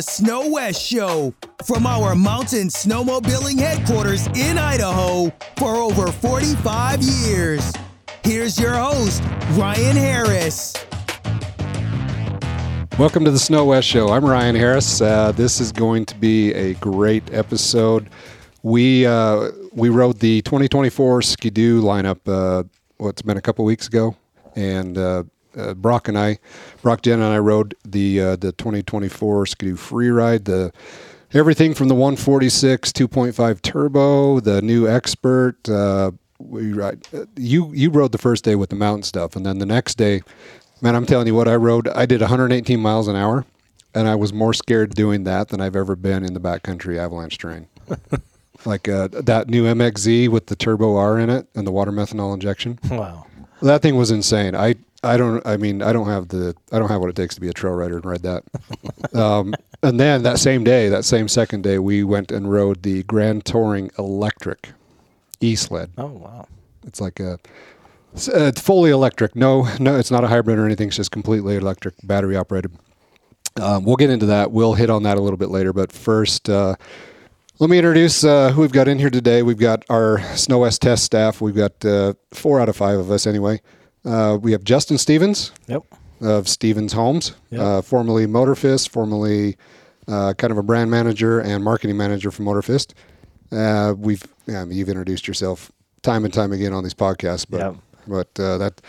the SnoWest Show from our mountain snowmobiling headquarters in Idaho for over 45 years. Here's your host, Ryan Harris. Welcome to the SnoWest Show. I'm Ryan Harris. Uh, this is going to be a great episode. We uh, we rode the 2024 Ski-Doo lineup. Uh, what's been a couple weeks ago, and uh, Broc and I, Broc Genta and I rode the uh, the 2024 Ski-Doo Freeride. The everything from the 146 2.5 turbo, the new Expert. Uh, we ride. uh, You you rode the first day with the mountain stuff, and then the next day, man, I'm telling you what I rode. I did 118 miles an hour, and I was more scared doing that than I've ever been in the backcountry avalanche terrain. like uh, that new MXZ with the turbo R in it and the water methanol injection. Wow. That thing was insane. I I don't. I mean, I don't have the. I don't have what it takes to be a trail rider and ride that. um, and then that same day, that same second day, we went and rode the Grand Touring Electric e sled. Oh wow. It's like a. It's, uh, fully electric. No, no, it's not a hybrid or anything. It's just completely electric, battery operated. Um, we'll get into that. We'll hit on that a little bit later. But first, uh, let me introduce uh, who we've got in here today. We've got our SnoWest test staff. We've got uh, four out of five of us anyway. Uh, we have Justin Stevens Yep. of Stevens Homes, Yep. uh, formerly Motorfist, formerly uh, kind of a brand manager and marketing manager for Motorfist. Uh, we've yeah, I mean, you've introduced yourself time and time again on these podcasts, but Yep. but uh, that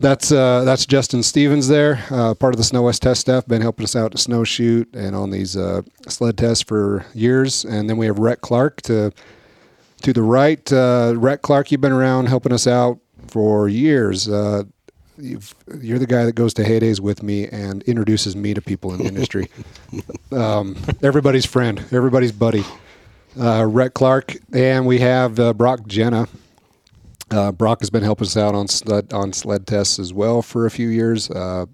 that's uh, that's Justin Stevens there, uh, part of the SnoWest test staff, been helping us out to snowshoot and on these uh, sled tests for years. And then we have Rhett Clark to to the right. Uh, Rhett Clark, you've been around helping us out for years. Uh, you've, you're the guy that goes to Hay Days with me and introduces me to people in the industry. um, everybody's friend, everybody's buddy. Uh, Rhett Clark, and we have uh, Broc Genta. Uh, Broc has been helping us out on sled on sled tests as well for a few years. Uh,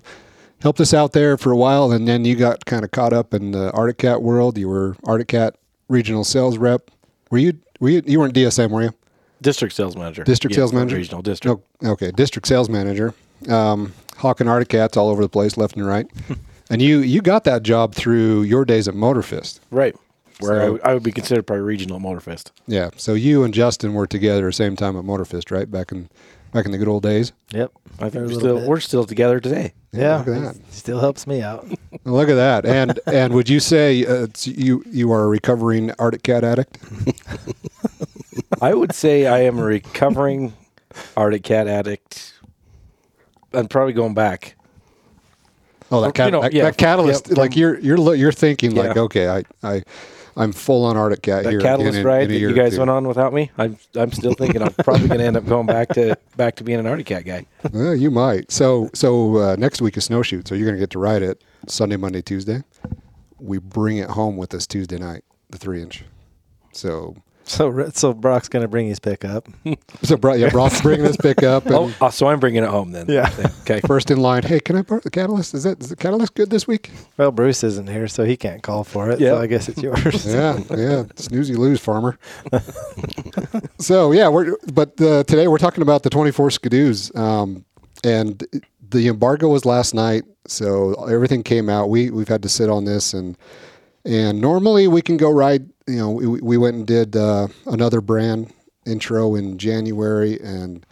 helped us out there for a while, and then you got kind of caught up in the Arctic Cat world. You were Arctic Cat regional sales rep. Were you? Were you? You weren't DSM, were you? District sales manager. District Yeah, sales manager. Regional district. Oh, okay, district sales manager. Um, hawking Arctic Cats all over the place, left and right. and you you got that job through your days at Motorfist. Right. Where So- I, I would be considered probably regional at Motorfist. Yeah. So you and Justin were together at the same time at Motorfist, right? Back in back in the good old days. Yep. I think we're still we're still together today. Yeah. look at that. Still helps me out. Look at that. And and would you say uh, you you are a recovering Arctic Cat addict? I would say I am a recovering Arctic cat addict. I'm probably going back. Oh, that, You cat, know, that, yeah, that catalyst. yeah, like you're you're you're thinking like, okay, I I I'm full on Arctic Cat That here. catalyst in, in, ride in that you guys went on without me, I'm I'm still thinking I'm probably going to end up going back to back to being an Arctic cat guy. Well, you might. So so uh, next week is snowshoot. So you're going to get to ride it Sunday, Monday, Tuesday. We bring it home with us Tuesday night, the three inch. So So so Broc's gonna bring his pickup. so Broc, yeah, Broc's bringing this pickup. And Oh, uh, so I'm bringing it home then. Yeah. Okay. First in line. Hey, can I borrow the catalyst? Is that is the catalyst good this week? Well, Bruce isn't here, so he can't call for it. Yeah. So I guess it's yours. Yeah, yeah. Snooze you lose, farmer. so yeah, we're but uh, today we're talking about the 24 Ski-Doos, um, and the embargo was last night, so everything came out. We we've had to sit on this, and and normally we can go ride. You know, we, we went and did uh, another brand intro in January, and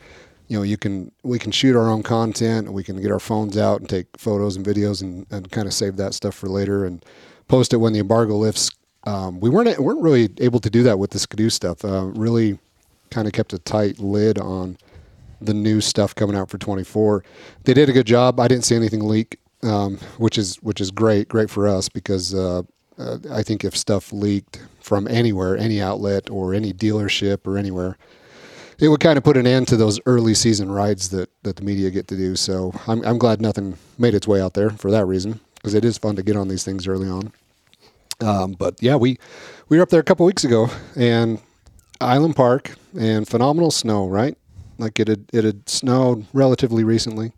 you know you can we can shoot our own content we can get our phones out and take photos and videos and, and kind of save that stuff for later and post it when the embargo lifts. Um, we weren't weren't really able to do that with the Ski-Doo stuff. Uh, really kind of kept a tight lid on the new stuff coming out for 24 they did a good job. I didn't see anything leak um, which is which is great great for us because uh, uh, i think if stuff leaked from anywhere any outlet or any dealership or anywhere it would kind of put an end to those early season rides that, that the media get to do. So I'm, I'm glad nothing made its way out there for that reason because it is fun to get on these things early on. Um, but yeah, we we were up there a couple weeks ago and Island Park and phenomenal snow, right? Like it had it had snowed relatively recently,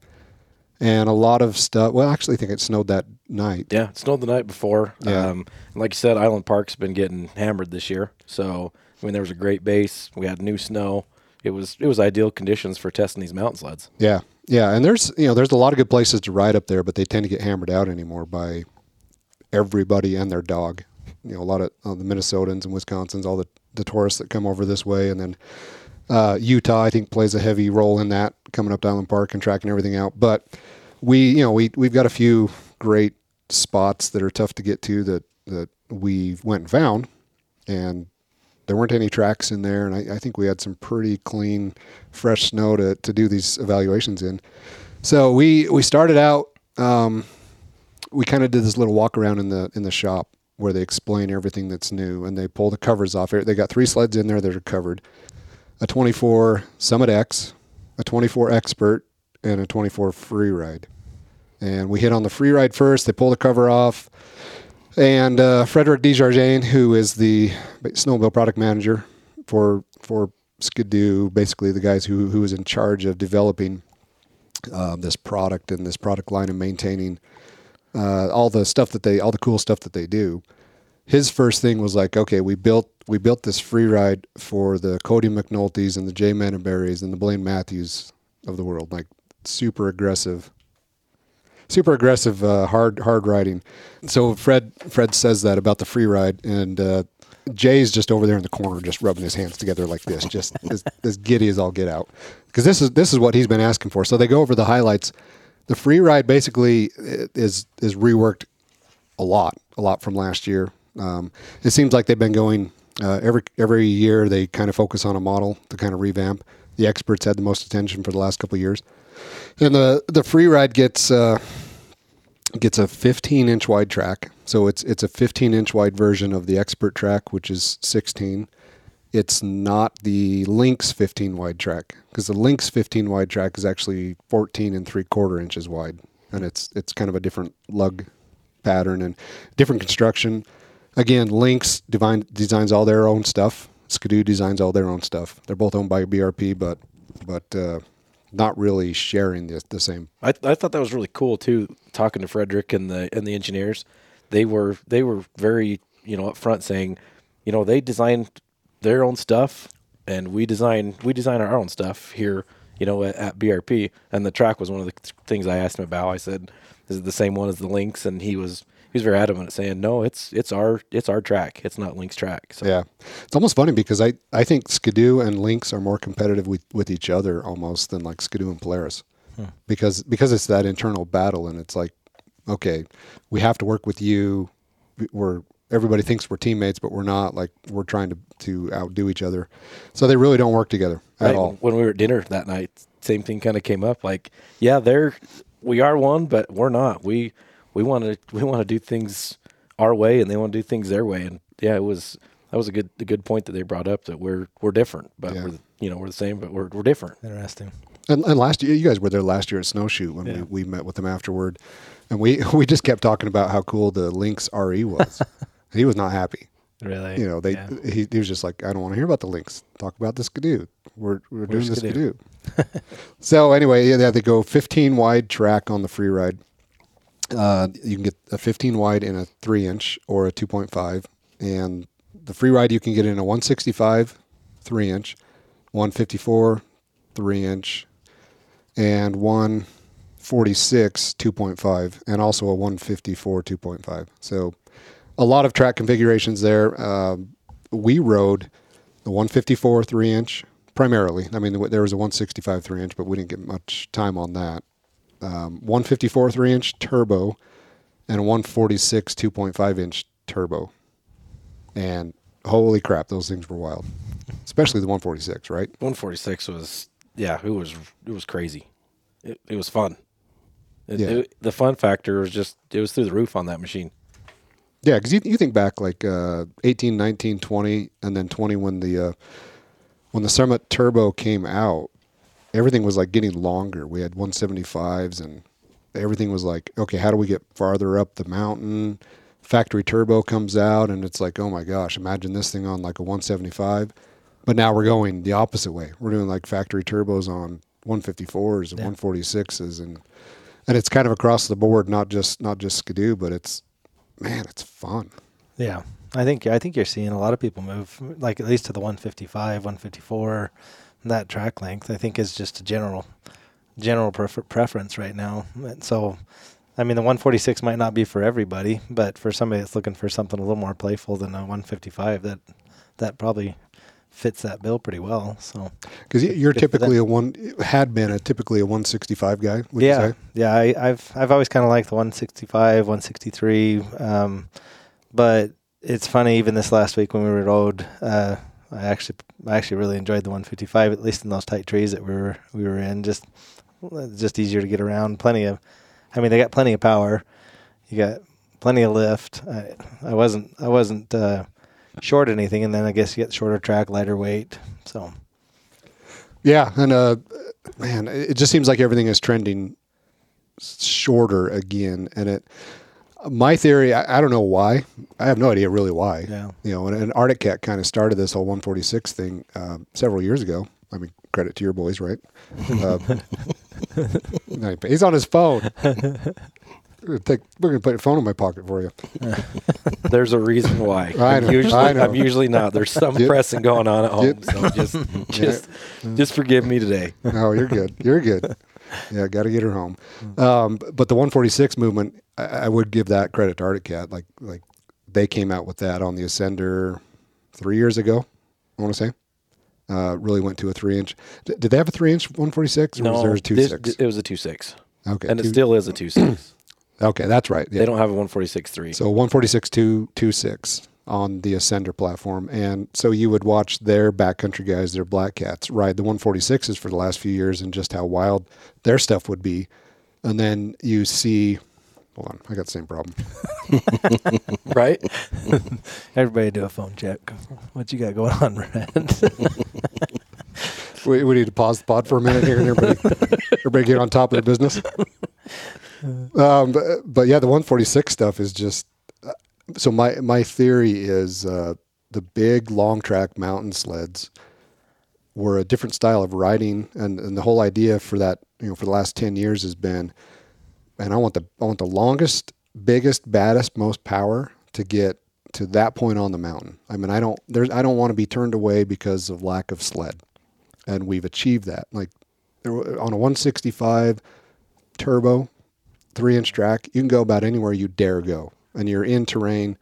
and a lot of stuff. Well, actually, I think it snowed that night. Yeah, it snowed the night before. Yeah. Um, and like you said, Island Park's been getting hammered this year. So I mean, there was a great base. We had new snow. It was it was ideal conditions for testing these mountain sleds. Yeah, yeah, and there's you know there's a lot of good places to ride up there, but they tend to get hammered out anymore by everybody and their dog. You know, a lot of uh, the Minnesotans and Wisconsins, all the the tourists that come over this way, and then uh, Utah, I think, plays a heavy role in that coming up to Island Park and tracking everything out. But we, you know, we we've got a few great spots that are tough to get to that that we went and found, and there weren't any tracks in there, and I, I think we had some pretty clean, fresh snow to to do these evaluations in. So we we started out. Um, we kind of did this little walk around in the in the shop where they explain everything that's new and they pull the covers off. They got three sleds in there that are covered: a 24 Summit X, a 24 Expert, and a 24 Free Ride. And we hit on the free ride first. They pull the cover off, and uh, Frederick Desjardins, who is the snowmobile product manager for for Ski-Doo, basically the guys who who was in charge of developing uh, this product and this product line and maintaining uh, all the stuff that they all the cool stuff that they do. His first thing was like, okay, we built we built this free ride for the Cody McNulty's and the Jay Menneberries and the Blaine Matthews of the world, like super aggressive, super aggressive, uh, hard hard riding. So Fred Fred says that about the free ride, and uh, Jay's just over there in the corner, just rubbing his hands together like this, just as, as giddy as all get out, because this is this is what he's been asking for. So they go over the highlights. The free ride basically is is reworked a lot, a lot from last year. Um, it seems like they've been going uh, every every year. They kind of focus on a model to kind of revamp. The experts had the most attention for the last couple of years, and the the free ride gets uh, gets a 15 inch wide track. So it's it's a 15 inch wide version of the expert track, which is 16. It's not the Lynx 15 wide track because the Lynx 15 wide track is actually 14 and three quarter inches wide, and it's it's kind of a different lug pattern and different construction. Again, Lynx divine, designs all their own stuff. Ski-Doo designs all their own stuff. They're both owned by BRP, but but uh, not really sharing the, the same. I, I thought that was really cool too. Talking to Frederick and the and the engineers, they were they were very you know upfront saying, you know, they designed their own stuff, and we design we design our own stuff here. You know, at, at BRP, and the track was one of the things I asked him about. I said, "Is it the same one as the Lynx?" And he was he was very adamant at saying, "No, it's it's our it's our track. It's not Lynx's track." So Yeah, it's almost funny because I, I think Ski-Doo and Lynx are more competitive with, with each other almost than like Ski-Doo and Polaris, hmm. because because it's that internal battle and it's like, okay, we have to work with you. We're everybody thinks we're teammates, but we're not. Like we're trying to to outdo each other, so they really don't work together at Right, all. When we were at dinner that night, same thing kind of came up. Like, yeah, they're we are one, but we're not. We we want to we want to do things our way, and they want to do things their way. And yeah, it was that was a good a good point that they brought up that we're we're different, but Yeah. we're you know we're the same, but we're we're different. Interesting. And, and last year, you guys were there last year at snowshoot when Yeah. we, we met with them afterward, and we we just kept talking about how cool the Lynx RE was. he was not happy. Really? you know, they Yeah. he, he was just like, I don't want to hear about the Lynx. Talk about the Ski-Doo. We're we're doing the Ski-Doo. Ski-Doo. so anyway, yeah, they go 15 wide track on the free ride. Uh, you can get a 15 wide in a three inch or a 2.5, and the free ride you can get in a 165 three inch, 154 three inch, and 146 2.5, and also a 154 2.5. So a lot of track configurations there. Um, we rode the 154 three inch primarily. I mean, there was a 165 three inch, but we didn't get much time on that. Um, 154 three inch turbo and a 146 2.5 inch turbo. And holy crap, those things were wild, especially the 146, right? 146 was yeah, it was it was crazy. It, it was fun. It, Yeah. it- the fun factor was just it was through the roof on that machine. Yeah, because you, you think back like uh, 18, 19, 20, and then 20 when the uh, when the Summit Turbo came out, everything was like getting longer. We had 175s and everything was like, okay, how do we get farther up the mountain? Factory Turbo comes out and it's like, oh my gosh, imagine this thing on like a 175. But now we're going the opposite way. We're doing like factory turbos on 154s and Yeah. 146s and and it's kind of across the board, not just not just Ski-Doo, but it's man, it's fun. Yeah, I think I think you're seeing a lot of people move, like at least to the 155, 154. That track length, I think, is just a general general prefer- preference right now. And so, I mean, the 146 might not be for everybody, but for somebody that's looking for something a little more playful than a 155, that that probably fits that bill pretty well. So Because you're typically a one had been a typically a 165 guy. Would yeah, You say? yeah, I, I've I've always kind of liked the 165, 163, um, but it's funny. Even this last week when we rode, uh, I actually I actually really enjoyed the 155, at least in those tight trees that we were we were in. Just just easier to get around. Plenty of, I mean, they got plenty of power. You got plenty of lift. I, I wasn't I wasn't uh, short anything, and then I guess you get shorter track, lighter weight. So Yeah, and uh, man, it it just seems like everything is trending shorter again, and it. My theory, I, I don't know why. I have no idea really why. Yeah. You know, and, and Arctic Cat kind of started this whole 146 thing uh, several years ago. I mean, credit to your boys, right? Uh, he's on his phone. We're gonna, take, we're gonna put your phone in my pocket for you. There's a reason why. I I'm know, Usually, I know. I'm usually not. There's some Yep. pressing going on at home, Yep. so just, just, just forgive me today. No, you're good. You're good. Yeah, got to get her home. Um, but the 146 movement, I, I would give that credit to Arctic Cat. Like, like they came out with that on the Ascender three years ago. I want to say, uh, really went to a three inch. D- did they have a three inch 146 or was there a two this- six? it was a two six, Okay, and it still is a two six. okay. That's right. Yeah. They don't have a one forty six three. So 146 two two six on the Ascender platform, and so you would watch their backcountry guys, their black cats, ride the 146s for the last few years, and just how wild their stuff would be, and then you see. Hold on, I got the same problem. right? everybody do a phone check. What you got going on, Brad? We, we need to pause the pod for a minute here, and everybody, everybody get on top of their business. Um, but, but yeah, the 146 stuff is just. So my my theory is uh, the big long track mountain sleds were a different style of riding, and, and the whole idea for that, you know, for the last 10 years has been, and I want the I want the longest, biggest, baddest, most power to get to that point on the mountain. I mean, I don't there's I don't want to be turned away because of lack of sled and we've achieved that. Like there on a 165 turbo, three inch track, you can go about anywhere you dare go, and you're in terrain.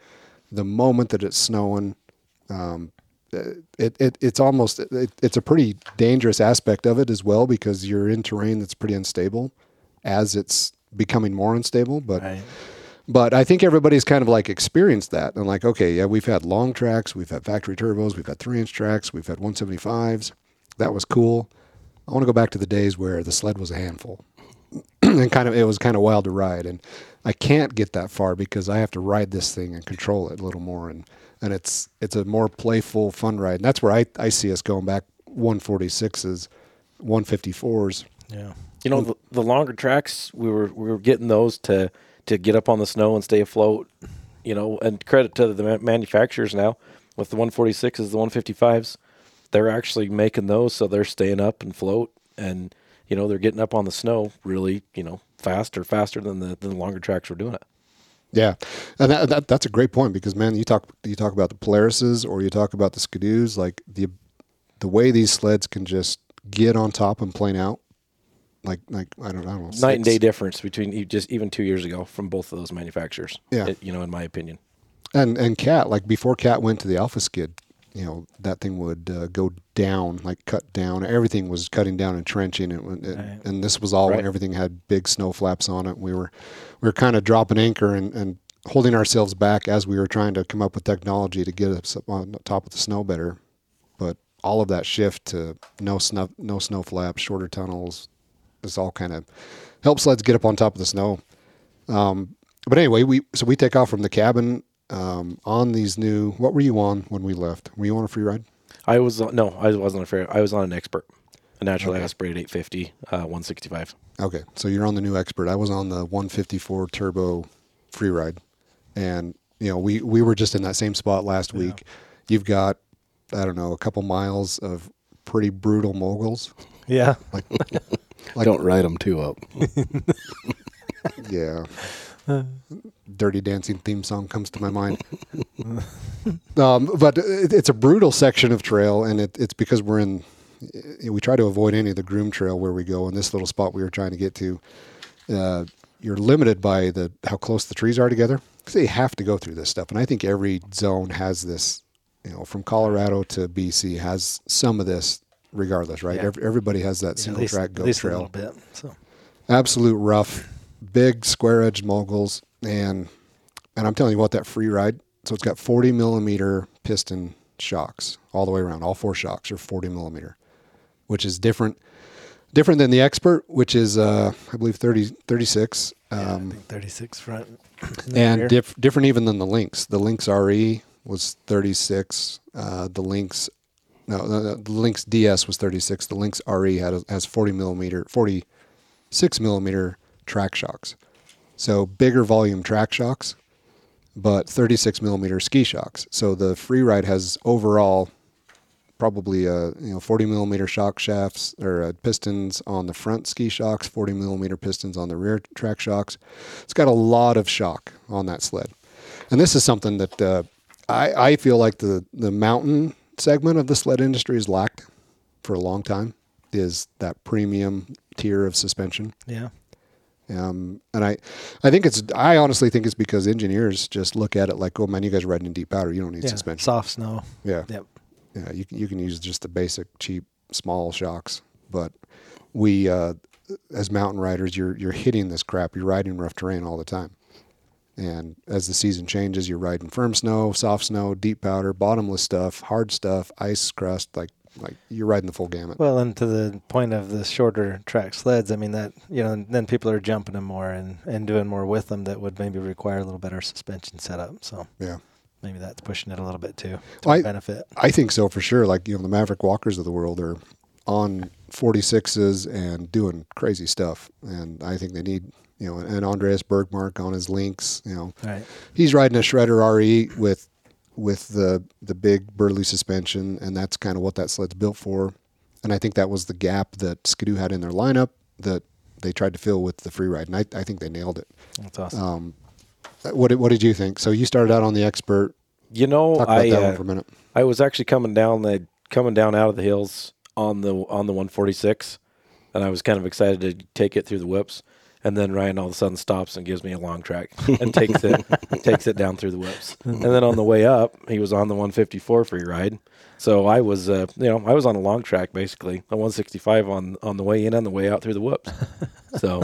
The moment that it's snowing, um, it, it it's almost it, it's a pretty dangerous aspect of it as well because you're in terrain that's pretty unstable as it's becoming more unstable. But right. but I think everybody's kind of like experienced that and like, okay, yeah, we've had long tracks, we've had factory turbos, we've had three inch tracks, we've had 175s. That was cool. I want to go back to the days where the sled was a handful and kind of, it was kind of wild to ride. And I can't get that far because I have to ride this thing and control it a little more. And, and it's, it's a more playful, fun ride. And that's where I, I see us going back 146s, 154s. Yeah. You know, the, the longer tracks, we were we were getting those to to get up on the snow and stay afloat. You know, and credit to the manufacturers now with the 146s, the 155s, they're actually making those so they're staying up and float, and you know they're getting up on the snow really, you know, faster, faster than the than the longer tracks were doing it. Yeah, and that, that that's a great point because man, you talk you talk about the Polarises or you talk about the Ski-Doos, like the the way these sleds can just get on top and plane out, like like I don't, I don't know, Night and day difference between just even two years ago from both of those manufacturers. Yeah. it- you know, in my opinion. And and Cat like before Cat went to the Alpha Skid, you know that thing would uh, go down like cut down. Everything was cutting down and trenching, and it, Right. and this was all when everything had big snow flaps on it. We were we were kind of dropping anchor and, and holding ourselves back as we were trying to come up with technology to get us up on top of the snow better. But all of that shift to no snow no snow flaps, shorter tunnels, this all kind of helps sleds get up on top of the snow. Um, but anyway, we so we take off from the cabin um, on these new. What were you on when we left? Were you on a free ride? I was on- no, I wasn't afraid. I was on an expert, a naturally Okay. aspirated 850, uh, 165. Okay, so you're on the new expert. I was on the 154 turbo free ride, and you know we we were just in that same spot last week. You've got I don't know a couple miles of pretty brutal moguls. Yeah. Like Don't ride them too up. yeah, Dirty Dancing theme song comes to my mind. um, but it, it's a brutal section of trail, and it, it's because we're in. We try to avoid any of the groom trail where we go. In this little spot we were trying to get to, uh, you're limited by the how close the trees are together because they have to go through this stuff. And I think every zone has this. You know, from Colorado to BC has some of this, regardless, right? Yeah. Ev- everybody has that Yeah, single least, track at goat least a trail. little bit. So Absolute rough, big square edged moguls, and and I'm telling you what, that free ride. So it's got 40 millimeter piston shocks all the way around. All four shocks are 40 millimeter, which is different different than the expert, which is uh, I believe 30 36. yeah, Um, I think 36 front. and diff- different even than the Lynx. The Lynx RE was 36. Uh, the Lynx no, the, the Lynx DS was 36. The Lynx RE had a, has 40 millimeter, 46 millimeter track shocks. So bigger volume track shocks, but 36 millimeter ski shocks. So the free ride has overall probably uh, you know 40 millimeter shock shafts or uh, pistons on the front ski shocks, 40 millimeter pistons on the rear track shocks. It's got a lot of shock on that sled, and this is something that uh, I, I feel like the the mountain segment of the sled industry has lacked for a long time. Is that premium tier of suspension? yeah. Um, and I, I think it's. I honestly think it's because engineers just look at it like, "Oh man, you guys are riding in deep powder. You don't need Yeah. suspension." Soft snow. Yeah, Yep. yeah, you can you can use just the basic cheap small shocks, but we uh, as mountain riders, you're you're hitting this crap. You're riding rough terrain all the time, and as the season changes, you're riding firm snow, soft snow, deep powder, bottomless stuff, hard stuff, ice crust. Like like you're riding the full gamut. Well, and to the point of the shorter track sleds, I mean that you know, then people are jumping them more and and doing more with them that would maybe require a little better suspension setup. So yeah. maybe that's pushing it a little bit too to I- our benefit. I think so for sure. Like you know, the Maverick Walkers of the world are on 46s and doing crazy stuff, and I think they need you know, and Andreas Bergmark on his Lynx. You know, Right. he's riding a Shredder RE with with the the big burly suspension, and that's kind of what that sled's built for. And I think that was the gap that Ski-Doo had in their lineup that they tried to fill with the free ride, and I, I think they nailed it. That's awesome. Um, what did, what did you think? So you started out on the expert. You know, Talk about I that uh, one for a minute. I was actually coming down the coming down out of the hills on the on the 146, and I was kind of excited to take it through the whips. And then Ryan all of a sudden stops and gives me a long track and takes it takes it down through the whips. And then on the way up, he was on the 154 free ride. So I was, uh, you know, I was on a long track basically, a 165 on on the way in and the way out through the whoops. So,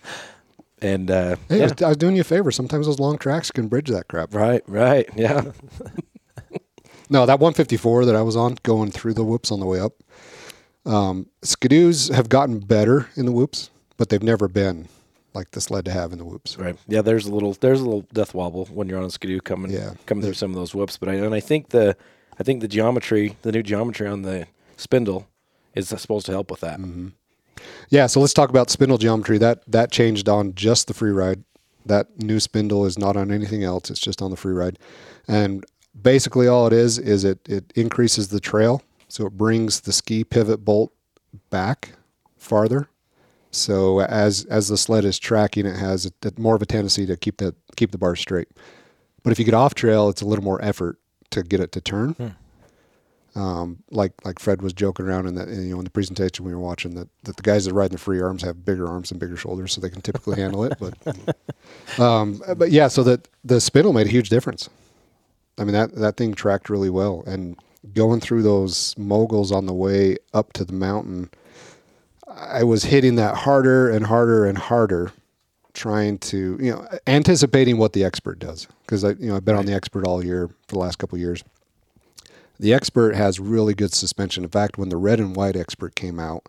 and uh, Hey, I, was, I was doing you a favor. Sometimes those long tracks can bridge that crap. right, right, yeah, No, that 154 that I was on going through the whoops on the way up. Um, Ski-Doos have gotten better in the whoops, but they've never been like the sled to have in the whoops. Right. Yeah, there's a little there's a little death wobble when you're on a Ski-Doo coming Yeah. coming through some of those whoops. But I and I think the I think the geometry, the new geometry on the spindle is supposed to help with that. Mm-hmm. Yeah, so let's talk about spindle geometry. That that changed on just the free ride. That new spindle is not on anything else. It's just on the free ride. And basically all it is is it it increases the trail. So it brings the ski pivot bolt back farther. So as as the sled is tracking, it has a, a- more of a tendency to keep that keep the bar straight. But if you get off trail, it's a little more effort to get it to turn. Um, like like Fred was joking around in that you know in the presentation we were watching that, that the guys that ride in the free arms have bigger arms and bigger shoulders, so they can typically handle it. But um, but yeah, so that the spindle made a huge difference. I mean that that thing tracked really well, and going through those moguls on the way up to the mountain, I was hitting that harder and harder and harder, trying to you know anticipating what the expert does because I you know I've been on the expert all year for the last couple of years. The expert has really good suspension. In fact, when the red and white expert came out,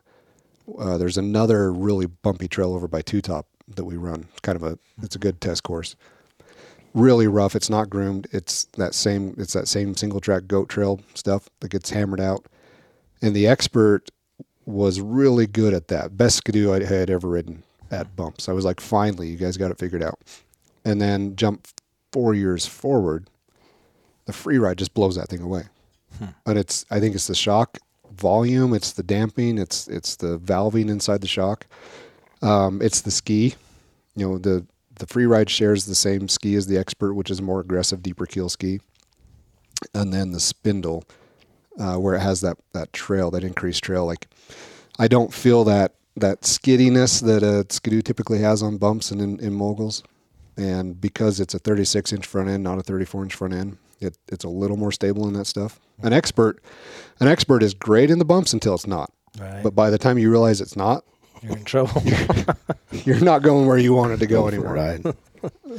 uh, there's another really bumpy trail over by Two Top that we run. Kind of a it's a good test course. Really rough. It's not groomed. It's that same it's that same single track goat trail stuff that gets hammered out. And the expert was really good at that. Best Ski-Doo I had ever ridden at bumps. I was like, finally, you guys got it figured out. And then jump four years forward, the free ride just blows that thing away. And it's I think it's the shock volume, it's the damping, it's it's the valving inside the shock. Um, it's the ski. You know, the the free ride shares the same ski as the expert, which is a more aggressive, deeper keel ski. And then the spindle, uh, where it has that that trail, that increased trail. Like I don't feel that that skiddiness that a Ski-Doo typically has on bumps and in, in moguls. And because it's a 36 inch front end, not a 34 inch front end, it, it's a little more stable in that stuff. An expert, an expert is great in the bumps until it's not. Right. But by the time you realize it's not, You're in trouble. you're not going where you wanted to go anymore. Right.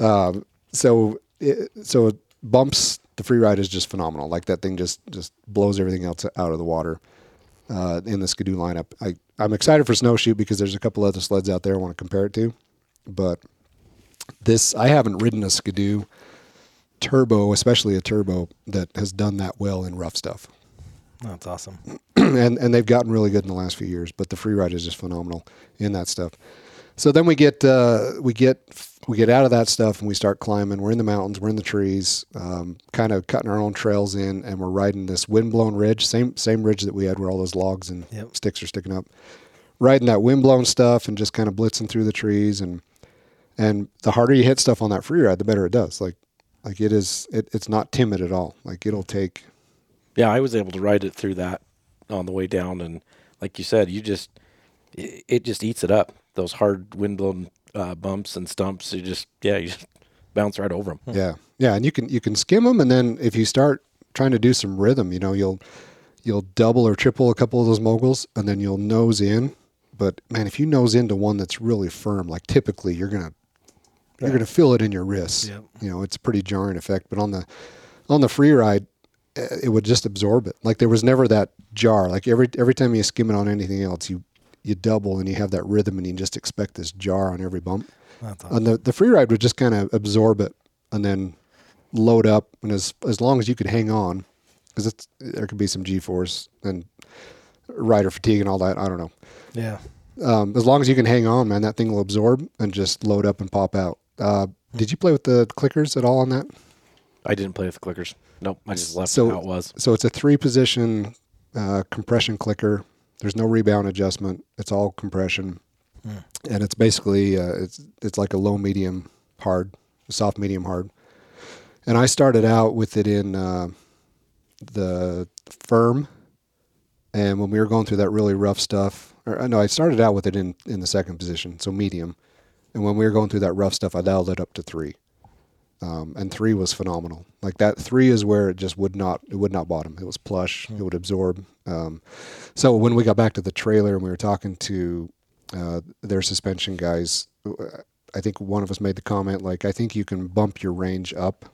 Um, so it, so bumps the free ride is just phenomenal. Like that thing just just blows everything else out of the water. Uh, in the Ski-Doo lineup, I I'm excited for Snowshoot because there's a couple other sleds out there I want to compare it to, but this I haven't ridden a Ski-Doo turbo, especially a turbo that has done that well in rough stuff. That's awesome. and and they've gotten really good in the last few years. But the free ride is just phenomenal in that stuff. So then we get uh, we get we get out of that stuff and we start climbing. We're in the mountains, we're in the trees, um, kind of cutting our own trails in, and we're riding this windblown ridge, same same ridge that we had where all those logs and Yep. sticks are sticking up. Riding that windblown stuff and just kind of blitzing through the trees and and the harder you hit stuff on that free ride, the better it does. Like like it is it, it's not timid at all. Like it'll take Yeah, I was able to ride it through that on the way down, and like you said, you just it, it just eats it up. Those hard windblown uh, bumps and stumps, you just yeah, you just bounce right over them. Yeah, yeah, and you can you can skim them, and then if you start trying to do some rhythm, you know, you'll you'll double or triple a couple of those moguls, and then you'll nose in. But man, if you nose into one that's really firm, like typically you're gonna you're gonna feel it in your wrists. Yep. You know, it's a pretty jarring effect. But on the on the free ride, eh, it would just absorb it. Like there was never that jar. Like every every time you skim it on anything else, you you double and you have that rhythm, and you just expect this jar on every bump. Awesome. And the, the free ride would just kind of absorb it and then load up. And as as long as you could hang on, because it's there could be some G force and rider fatigue and all that. I don't know. Yeah. Um, as long as you can hang on, man, that thing will absorb and just load up and pop out. Uh, did you play with the clickers at all on that? I didn't play with the clickers. Nope, I just left So- it how it was. So it's a three position uh, compression clicker. There's no rebound adjustment. It's all compression, and it's basically uh, it's it's like a low medium hard, soft medium hard. And I started out with it in uh, the firm, and when we were going through that really rough stuff, or uh, no, I started out with it in in the second position, so medium. And when we were going through that rough stuff, I dialed it up to three um, and three was phenomenal. Like that three is where it just would not it would not bottom. It was plush. It would absorb. Um, so when we got back to the trailer and we were talking to uh, their suspension guys, uh, I think one of us made the comment like, I think you can bump your range up.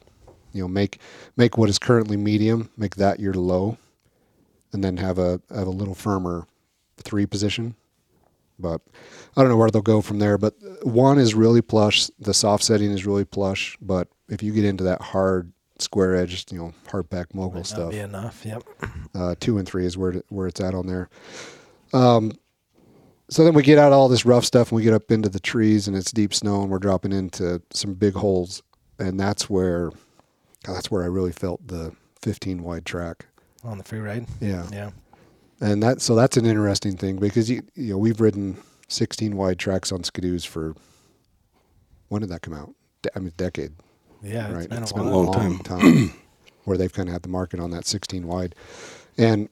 You know, make make what is currently medium, make that your low, and then have a have a little firmer three position. But I don't know where they'll go from there. But one is really plush. The soft setting is really plush. But if you get into that hard square edged, you know, hard pack mogul stuff, be enough. Yep. uh, two and three is where where it's at on there. Um, so then we get out all this rough stuff and we get up into the trees and it's deep snow and we're dropping into some big holes and that's where that's where I really felt the 15 wide track. On the free ride. Yeah. Yeah. And that so that's an interesting thing because you you know we've ridden 16 wide tracks on Ski-Doos for when did that come out? De- I mean decade, Yeah. right? It's been It's a been a long long time where they've kind of had the market on that 16 wide, and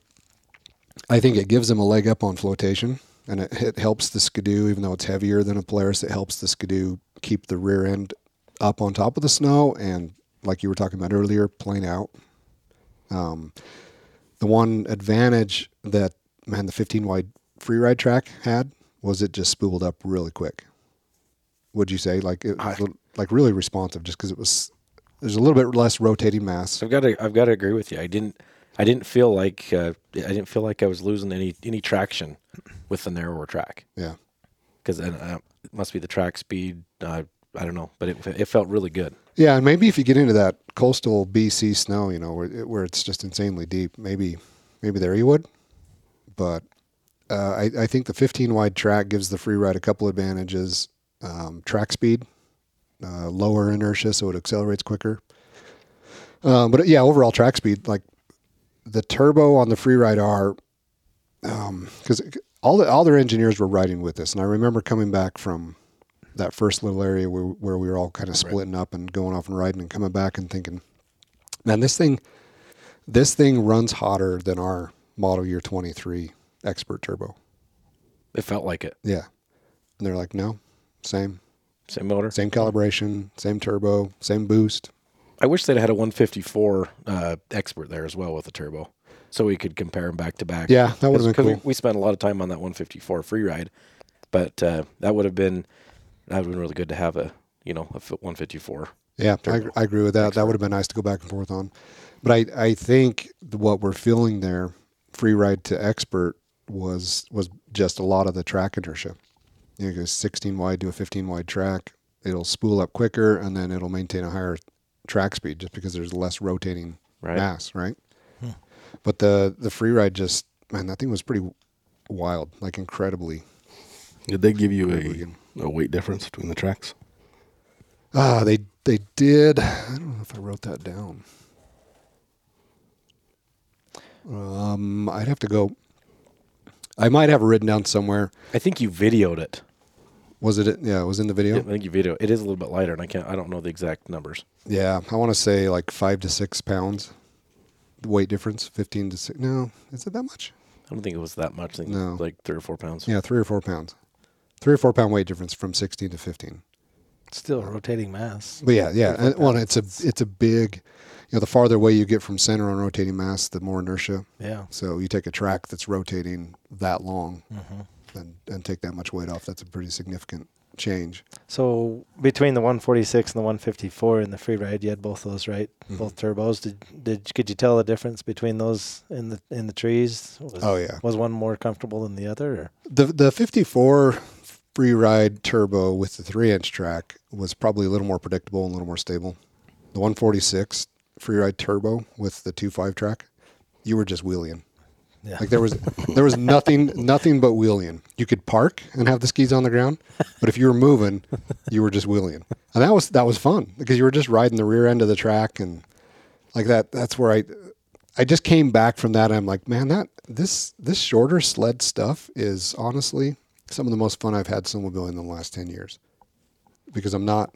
I think it gives them a leg up on flotation, and it, it helps the Ski-Doo even though it's heavier than a Polaris. It helps the Ski-Doo keep the rear end up on top of the snow and like you were talking about earlier, plane out. Um, the one advantage that man the 15 wide free ride track had was it just spooled up really quick. Would you say like it was like really responsive just because it was there's a little bit less rotating mass. I've got to I've got to agree with you. I didn't I didn't feel like uh, I didn't feel like I was losing any any traction with the narrower track Yeah. because uh, it must be the track speed. Uh, I don't know, but it it felt really good. Yeah, and maybe if you get into that coastal BC snow, you know, where it, where it's just insanely deep, maybe maybe there you would. But uh, I, I think the 15 wide track gives the free ride a couple advantages: um, track speed, uh, lower inertia, so it accelerates quicker. Um, but yeah, overall track speed, like the turbo on the Freeride R, because all the all their engineers were riding with us, and I remember coming back from that first little area where, where we were all kind of splitting up and going off and riding and coming back and thinking, man, this thing, this thing runs hotter than our model year 23 expert turbo. It felt like it. Yeah. And they're like, no, same, Same motor. same calibration, same turbo, same boost. I wish they'd had a 154 uh, expert there as well with the turbo, so we could compare them back to back. Yeah, that would've been Because cool. We, we spent a lot of time on that 154 free ride, but uh, that would have been that would have been really good to have a you know a f- 154. Yeah, I, I agree with that. That would have been nice to go back and forth on. But I, I think what we're feeling there, free ride to expert, was was just a lot of the track inertia. You know, it goes 16 wide to a 15 wide track. It'll spool up quicker, and then it'll maintain a higher track speed just because there's less rotating Right. mass, right? But the the free ride just man, that thing was pretty wild, like incredibly. Did they give you a, a weight difference between the tracks? Ah, they they did. I don't know if I wrote that down. Um, I'd have to go. I might have it written down somewhere. I think you videoed it. Was it? Yeah, it was in the video. I think you video. It is a little bit lighter, and I can't. I don't know the exact numbers. Yeah, I want to say like five to six pounds. The weight difference, fifteen to six. No, is it that much? I don't think it was that much. I think No. like three or four pounds. Yeah, three or four pounds. Three or four pound weight difference from sixteen to fifteen. Still rotating mass. But yeah, yeah. Three, And, well, it's a it's a big. Know, the farther away you get from center on rotating mass, the more inertia. Yeah. So you take a track that's rotating that long Mm-hmm. and, and take that much weight off. That's a pretty significant change. So between the 146 and the 154 in the free ride, you had both those, right? Mm-hmm. Both turbos. Did did could you tell the difference between those in the in the trees? Was, Oh, yeah. Was one more comfortable than the other? Or? The the 54 free ride turbo with the three inch track was probably a little more predictable and a little more stable. The 146 free ride turbo with the two five track, you were just wheeling. Yeah. Like there was there was nothing nothing but wheeling. You could park and have the skis on the ground, but if you were moving, you were just wheeling. And that was that was fun because you were just riding the rear end of the track and like that that's where I I just came back from that and I'm like, man, that this this shorter sled stuff is honestly some of the most fun I've had snowmobiling in the last 10 years. Because I'm not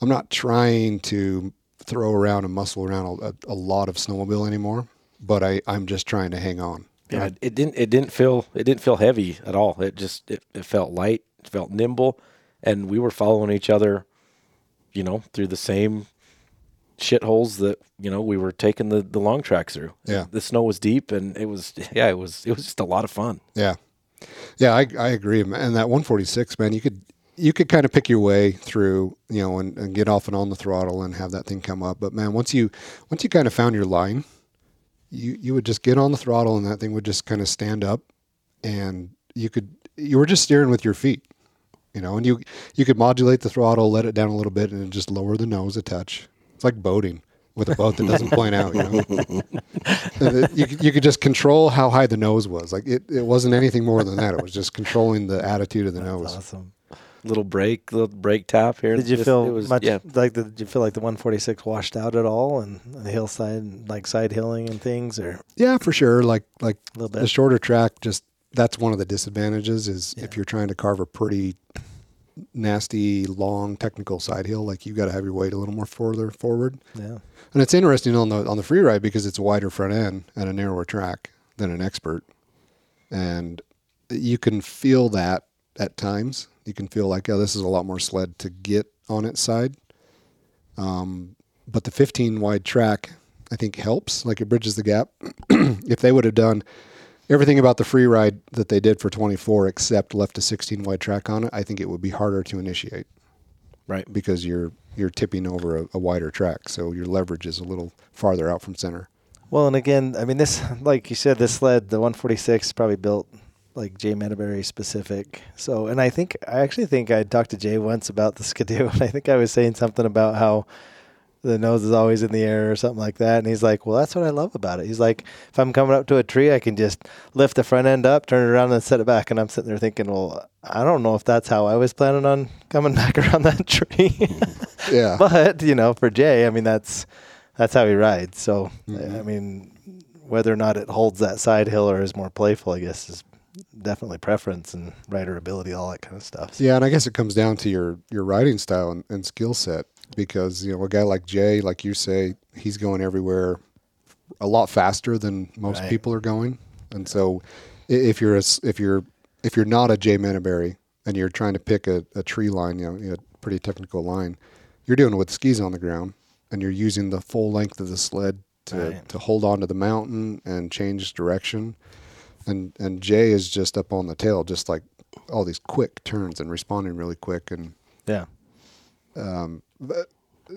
I'm not trying to throw around and muscle around a, a lot of snowmobile anymore, but I I'm just trying to hang on. Yeah, it, it didn't. It didn't feel. It didn't feel heavy at all. It just. It, it felt light. It felt nimble, and we were following each other. You know, through the same shitholes that you know we were taking the the long tracks through. Yeah. the snow was deep, and it was. Yeah, it was. It was just a lot of fun. Yeah, yeah, I I agree. And that 146, man, you could you could kind of pick your way through, you know, and, and get off and on the throttle and have that thing come up. But man, once you once you kind of found your line, you you would just get on the throttle and that thing would just kind of stand up, and you could you were just steering with your feet, you know, and you you could modulate the throttle, let it down a little bit, and just lower the nose a touch. It's like boating with a boat that doesn't plane out, you know. You, could- you could just control how high the nose was. Like it, it wasn't anything more than that. It was just controlling the attitude of the nose. Awesome. Little break, little brake tap here. Did you Just- feel it was, much Yeah, like the, did you feel like the 146 washed out at all and the hillside like side hilling and things or Yeah, for sure. Like like a little the shorter track, just that's one of the disadvantages is Yeah. if you're trying to carve a pretty nasty, long, technical side hill, like you got to have your weight a little more further forward. Yeah. And it's interesting on the on the free ride because it's a wider front end and a narrower track than an expert, and you can feel that at times. You can feel like, oh, this is a lot more sled to get on its side. Um, but the 15 wide track, I think, helps. Like it bridges the gap. if they would have done everything about the free ride that they did for 24 except left a 16 wide track on it, I think it would be harder to initiate right. because you're you're tipping over a, a wider track, so your leverage is a little farther out from center. Well, and again, I mean, this, like you said, this sled, the 146, probably built like Jay Metaberry specific. So, and I think, I actually think I talked to Jay once about the Ski-Doo, and I think I was saying something about how the nose is always in the air or something like that. And he's like, well, that's what I love about it. He's like, if I'm coming up to a tree, I can just lift the front end up, turn it around, and set it back. And I'm sitting there thinking, well, I don't know if that's how I was planning on coming back around that tree. Yeah, but you know, for Jay, I mean that's that's how he rides. So Mhm. I mean, whether or not it holds that side hill or is more playful, I guess is definitely preference and rider ability, all that kind of stuff. yeah, and I guess it comes down to your your riding style and, and skill set because you know a guy like Jay, like you say, he's going everywhere a lot faster than most Right. people are going, and so if you're a, if you're if you're not a Jay Manaberry and you're trying to pick a, a tree line, you know, you know, pretty technical line, you're doing it with skis on the ground and you're using the full length of the sled to, Right. to hold on to the mountain and change direction. And and Jay is just up on the tail, just like all these quick turns and responding really quick and Yeah. Um,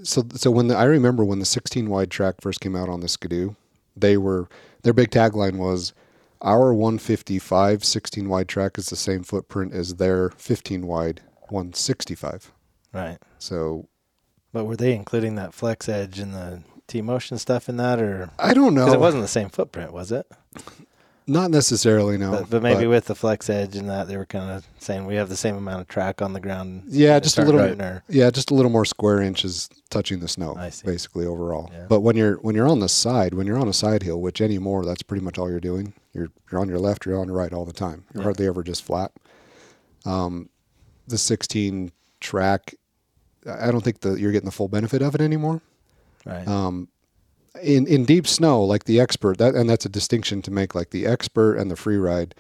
so so when the, I remember when the 16 wide track first came out on the Ski-Doo, they were their big tagline was our 155 16 wide track is the same footprint as their 15 wide 165. Right. So But were they including that flex edge and the T motion stuff in that, or I don't know. because it wasn't the same footprint, was it? Not necessarily no. but, but maybe with the flex edge and that, they were kind of saying we have the same amount of track on the ground. yeah, just a little or- yeah, just a little more square inches touching the snow I see. basically overall. Yeah. But when you're when you're on the side, when you're on a side hill, which anymore that's pretty much all you're doing. You're you're on your left, you're on your right all the time. You're Yeah. hardly ever just flat. Um, the 16 track, I I don't think that you're getting the full benefit of it anymore. Right. Um, in in deep snow, like the expert, that and that's a distinction to make. Like the expert and the free ride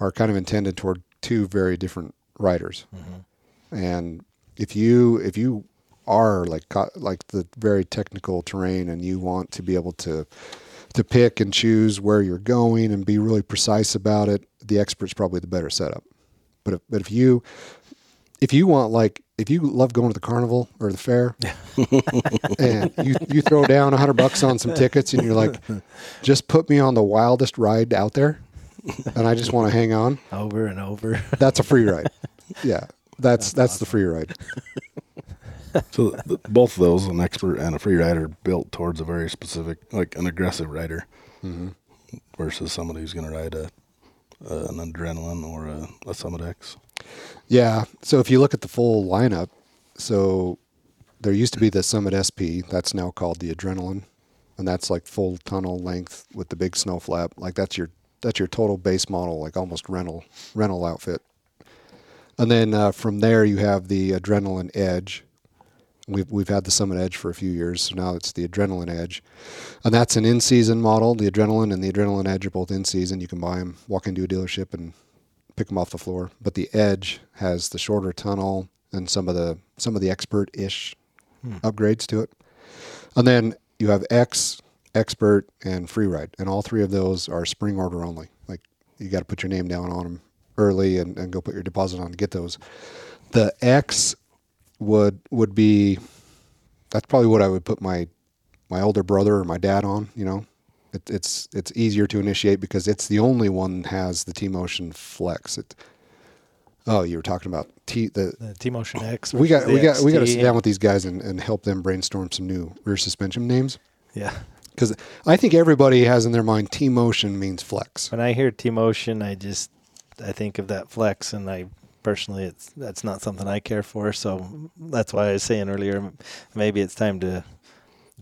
are kind of intended toward two very different riders. Mm-hmm. And if you if you are like like the very technical terrain and you want to be able to to pick and choose where you're going and be really precise about it, the expert's probably the better setup. But if, but if you if you want like if you love going to the carnival or the fair and you, you throw down a hundred bucks on some tickets and you're like just put me on the wildest ride out there and I just want to hang on. Over and over. that's a free ride. Yeah. That's that's, the free ride. So th- both of those, an expert and a free rider, built towards a very specific, like an aggressive rider, mm-hmm. versus somebody who's going to ride a, a an adrenaline or a, a Summit X. Yeah. So if you look at the full lineup, so there used to be the Summit SP. That's now called the Adrenaline, and that's like full tunnel length with the big snow flap. Like that's your that's your total base model, like almost rental rental outfit. And then uh, from there you have the Adrenaline Edge. We've we've had the Summit Edge for a few years, so now it's the Adrenaline Edge, and that's an in-season model. The Adrenaline and the Adrenaline Edge are both in-season. You can buy them, walk into a dealership, and pick them off the floor. But the Edge has the shorter tunnel and some of the some of the expert-ish hmm. upgrades to it. And then you have X, Expert, and Freeride, and all three of those are spring order only. Like you got to put your name down on them early and, and go put your deposit on to get those. The X would would be that's probably what I would put my my older brother or my dad on. You know, it, it's it's easier to initiate because it's the only one that has the T Motion Flex. It, oh, you were talking about T the. the T Motion X. We got we the got we got to sit down with these guys and, and help them brainstorm some new rear suspension names Yeah. because I think everybody has in their mind T Motion means flex. When I hear T Motion, I just I think of that flex, and I personally, it's that's not something I care for. So that's why I was saying earlier, maybe it's time to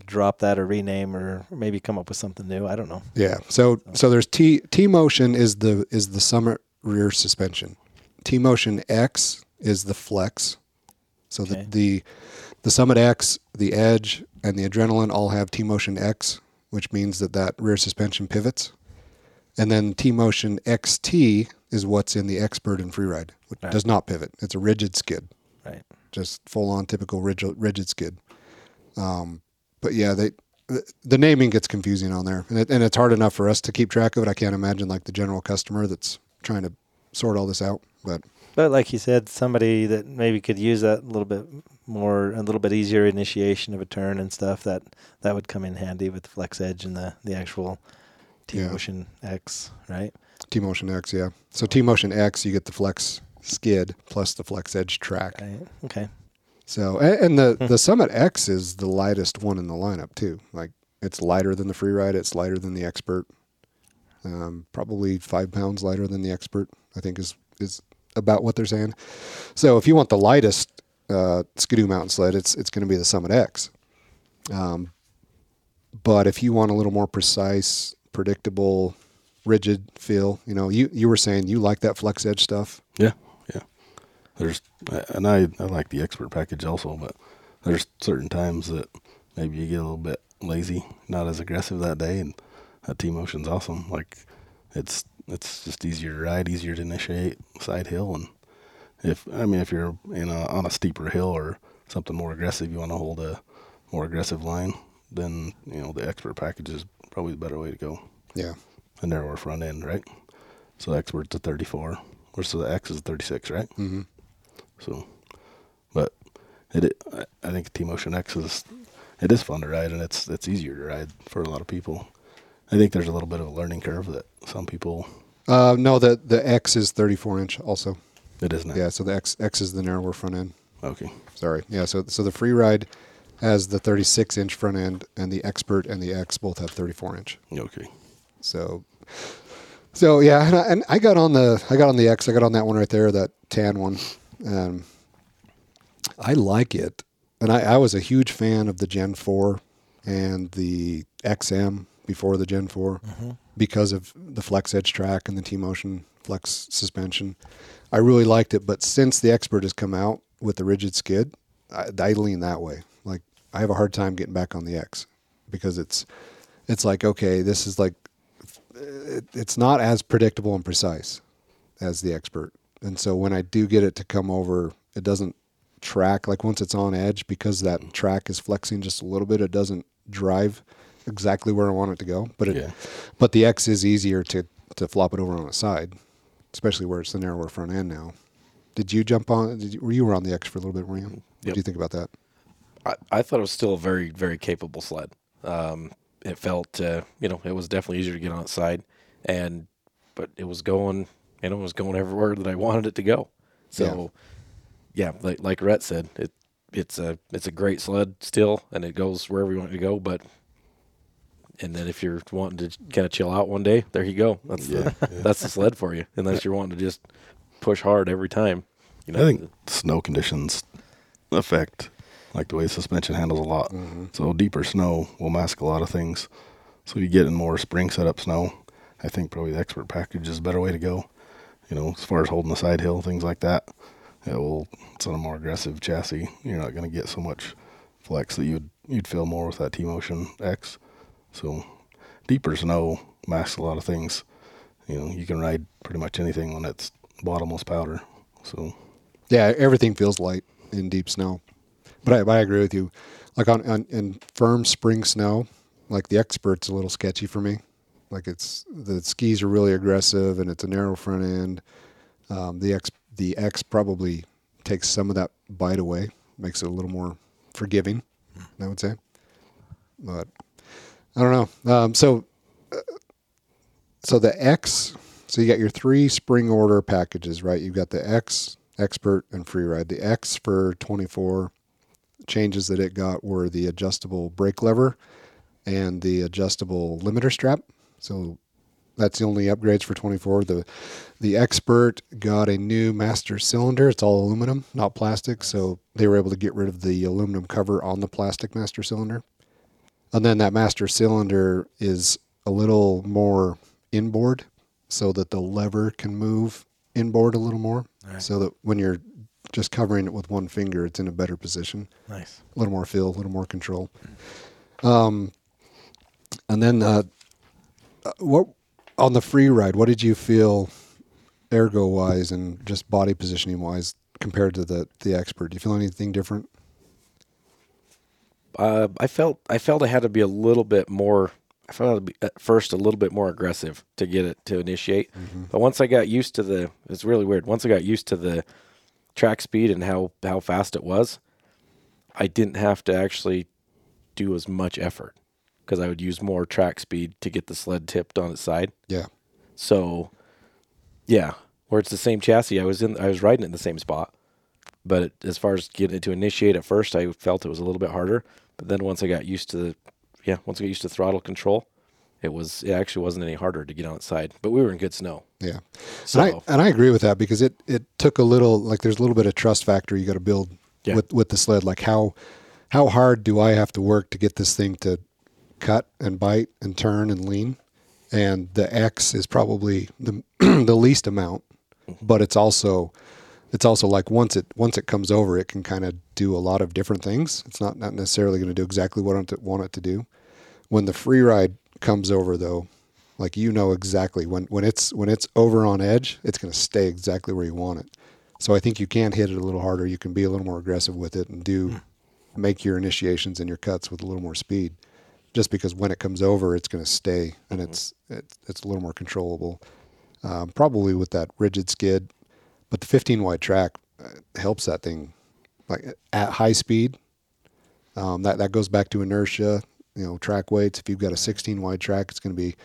drop that or rename or maybe come up with something new. I don't know. Yeah. So so there's T T Motion is the is the Summit rear suspension. T Motion X is the flex. So Okay. the, the the Summit X, the Edge, and the Adrenaline all have T Motion X, which means that that rear suspension pivots. And then T Motion XT is what's in the Expert and Freeride, which Right. does not pivot. It's a rigid skid, Right. just full on typical rigid rigid skid. Um, but yeah, they the, naming gets confusing on there, and, it, and it's hard enough for us to keep track of it. I can't imagine like the general customer that's trying to sort all this out. But But like you said, somebody that maybe could use that a little bit more, a little bit easier initiation of a turn and stuff that that would come in handy with the flex edge and the the actual T Yeah. Motion X, right? T Motion X, yeah. So T Motion X, you get the flex skid plus the flex edge track. Right. Okay. So and, and the the Summit X is the lightest one in the lineup too. Like it's lighter than the Freeride. It's lighter than the Expert. Um, probably five pounds lighter than the Expert. I think is is about what they're saying. So if you want the lightest uh, Ski-Doo mountain sled, it's it's going to be the Summit X. Um, but if you want a little more precise, predictable, rigid feel, you know, you you were saying you like that flex edge stuff. Yeah. There's and I I like the expert package also, but there's certain times that maybe you get a little bit lazy, not as aggressive that day, and that T motion's awesome. Like it's it's just easier to ride, easier to initiate side hill, and if I mean if you're in a, on a steeper hill or something more aggressive, you want to hold a more aggressive line, then you know the expert package is probably the better way to go. Yeah. A narrower front end, right? So the expert's a 34, or so the X is a 36, right? Mm-hmm. So, but it, I- think T Motion X is it is fun to ride and it's it's easier to ride for a lot of people. I think there's a little bit of a learning curve that some people Uh, no, the the X is 34 inch also. it isn't. Yeah, so the X X is the narrower front end. Okay. Sorry. Yeah, so so the free ride has the 36 inch front end, and the Expert and the X both have 34 inch. Okay. So, so yeah, and I, and I got on the I got on the X. I got on that one right there, that tan one. Um, I like it, and I, I was a huge fan of the Gen Four and the XM before the Gen 4 because of the Flex Edge track and the T Motion Flex suspension. I really liked it, but since the Expert has come out with the rigid skid, I, I lean that way. Like I have a hard time getting back on the X because it's it's like okay, this is like it, it's not as predictable and precise as the expert. And so when I do get it to come over, it doesn't track like once it's on edge because that track is flexing just a little bit. It doesn't drive exactly where I want it to go. But it, Yeah. but the X is easier to to flop it over on its side, especially where it's the narrower front end now. Did you jump on? Did you, were you were on the X for a little bit? Were you? What Yep. do you think about that? I, I thought it was still a very, very capable sled. Um, it felt, uh, you know, it was definitely easier to get on its side, and but it was going, know, it was going everywhere that I wanted it to go. So, yeah, like like Rhett said, it it's a it's a great sled still, and it goes wherever you want it to go. But and then if you're wanting to kind of chill out one day, there you go. That's Yeah, the that's the sled for you. Unless you're wanting to just push hard every time. You know, I think snow conditions affect like the way suspension handles a lot. Mm-hmm. So deeper snow will mask a lot of things. So you get in more spring setup snow. I think probably the expert package is a better way to go. You know, as far as holding the side hill, things like that. It will. It's on a more aggressive chassis. You're not going to get so much flex that you'd you'd feel more with that T Motion X. So deeper snow masks a lot of things. You know, you can ride pretty much anything when it's bottomless powder. So Yeah, everything feels light in deep snow. But I, I agree with you. Like on, on in firm spring snow, like the expert's a little sketchy for me. Like it's the skis are really aggressive and it's a narrow front end. Um, the X the X probably takes some of that bite away, makes it a little more forgiving. I would say, but I don't know. Um, so uh, so the X, so you got your three spring order packages, right? You've got the X, Expert, and Free Ride. The X for 24 changes that it got were the adjustable brake lever and the adjustable limiter strap. So that's the only upgrades for 24. The the Expert got a new master cylinder. It's all aluminum, not plastic. So they were able to get rid of the aluminum cover on the plastic master cylinder. And then that master cylinder is a little more inboard so that the lever can move inboard a little more. So that when you're just covering it with one finger, it's in a better position. Nice. A little more feel, a little more control. Um, and then uh, what on the free ride? What did you feel ergo wise and just body positioning wise compared to the the expert? Do you feel anything different? Uh, I felt I felt I had to be a little bit more. I felt I had to be at first a little bit more aggressive to get it to initiate. But once I got used to the, it's really weird. Once I got used to the track speed and how how fast it was, I didn't have to actually do as much effort because I would use more track speed to get the sled tipped on its side. Yeah. So, yeah, where it's the same chassis, I was in, I was riding it in the same spot. But as far as getting it to initiate at first, I felt it was a little bit harder. But then once I got used to the, yeah, once I got used to throttle control, it was it actually wasn't any harder to get on its side. But we were in good snow. Yeah. So and, I, and I agree with that because it, it took a little like there's a little bit of trust factor you got to build Yeah. with with the sled. Like how how hard do I have to work to get this thing to cut and bite and turn and lean? And the X is probably the the least amount, but it's also it's also like once it once it comes over, it can kind of do a lot of different things. It's not not necessarily going to do exactly what I want it- want it to do. When the free ride comes over, though, Like you know exactly when when it's when it's over on edge, it's going to stay exactly where you want it. So I think you can hit it a little harder. You can be a little more aggressive with it and do hmm. make your initiations and your cuts with a little more speed. Just because when it comes over, it's going to stay and it's it's it's a little more controllable. Um, probably with that rigid skid, but the 15 wide track uh, helps that thing like at high speed. Um, that that goes back to inertia. You know, track weights. If you've got a 16 wide track, it's going to be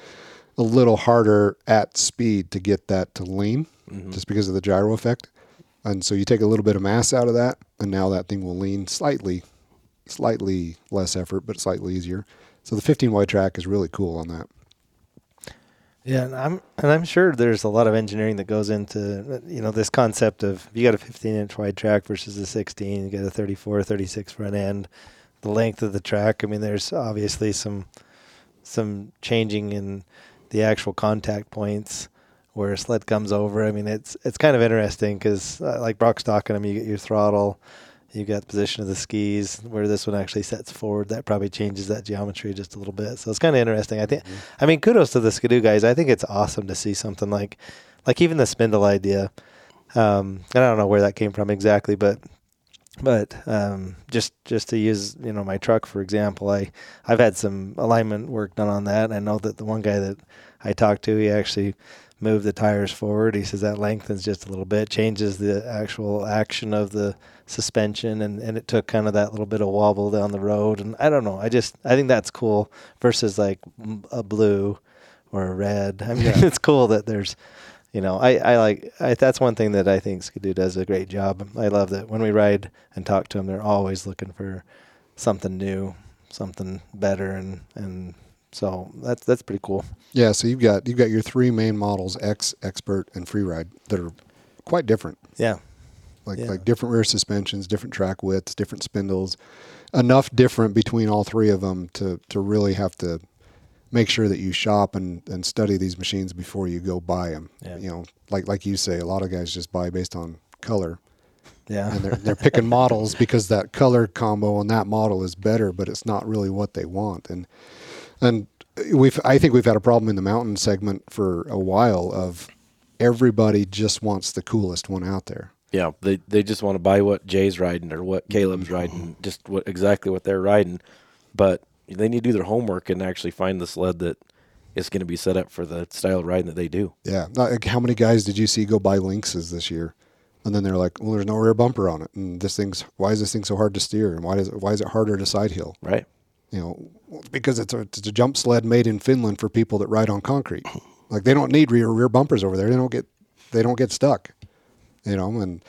a little harder at speed to get that to lean, just because of the gyro effect. And so you take a little bit of mass out of that, and now that thing will lean slightly, slightly less effort, but slightly easier. So the 15 wide track is really cool on that. Yeah, and I'm and I'm sure there's a lot of engineering that goes into you know this concept of you got a 15 inch wide track versus a 16, you got a 34, 36 front end, the length of the track. I mean, there's obviously some some changing in the actual contact points where a sled comes over. I mean, it's it's kind of interesting because uh, like Broc's talking, I mean, you get your throttle, you got the position of the skis where this one actually sets forward. That probably changes that geometry just a little bit. So it's kind of interesting. I think. I mean, kudos to the Ski-Doo guys. I think it's awesome to see something like, like even the spindle idea. Um, and I don't know where that came from exactly, but but um, just just to use you know my truck for example, I I've had some alignment work done on that. And I know that the one guy that I talked to, he actually moved the tires forward. He says that lengthens just a little bit, changes the actual action of the suspension, and, and it took kind of that little bit of wobble down the road. And I don't know, I just I think that's cool versus like a blue or a red. I mean, it's cool that there's you know, I, I like I, that's one thing that I think Ski-Doo does a great job. I love that when we ride and talk to them, they're always looking for something new, something better, and and so that's that's pretty cool. Yeah, so you've got you've got your three main models, X, Expert, and Freeride, that are quite different. Yeah, Like Yeah. like different rear suspensions, different track widths, different spindles, enough different between all three of them to to really have to make sure that you shop and, and study these machines before you go buy them. Yeah. You know, like like you say, a lot of guys just buy based on color, yeah, and they're they're picking models because that color combo on that model is better, but it's not really what they want. And and we've I think we've had a problem in the mountain segment for a while of everybody just wants the coolest one out there. Yeah, they they just want to buy what Jay's riding or what Caleb's mm-hmm. riding, just what exactly what they're riding. But they need to do their homework and actually find the sled that is going to be set up for the style of riding that they do. Yeah. Like how many guys did you see go buy Lynxes this year? And then they're like, well, there's no rear bumper on it. And this thing's, why is this thing so hard to steer? And why does it, why is it harder to side hill? Right? You know, because it's a, it's a jump sled made in Finland for people that ride on concrete. Like they don't need rear, rear bumpers over there. They don't get, they don't get stuck, you know, and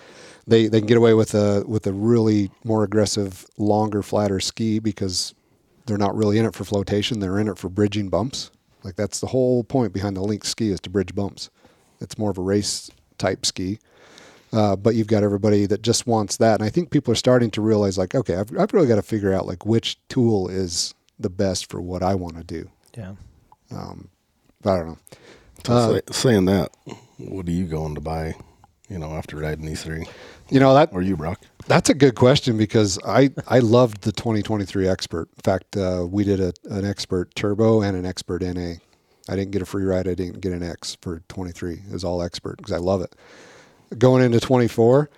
they, they can get away with a, with a really more aggressive, longer, flatter ski because they're not really in it for flotation. They're in it for bridging bumps. Like that's the whole point behind the Lynx ski is to bridge bumps. It's more of a race type ski. Uh, but you've got everybody that just wants that. And I think people are starting to realize like, okay, I've, I've really got to figure out like which tool is the best for what I want to do. yeah. But I don't know. Uh, say, saying that, what are you going to buy? You know, after riding these three, You know, that or you, Broc? That's a good question because I, I loved the 2023 Expert. In fact, uh, we did a, an Expert Turbo and an Expert NA. I didn't get a free ride. I didn't get an X for 23. It was all Expert because I love it. Going into 24,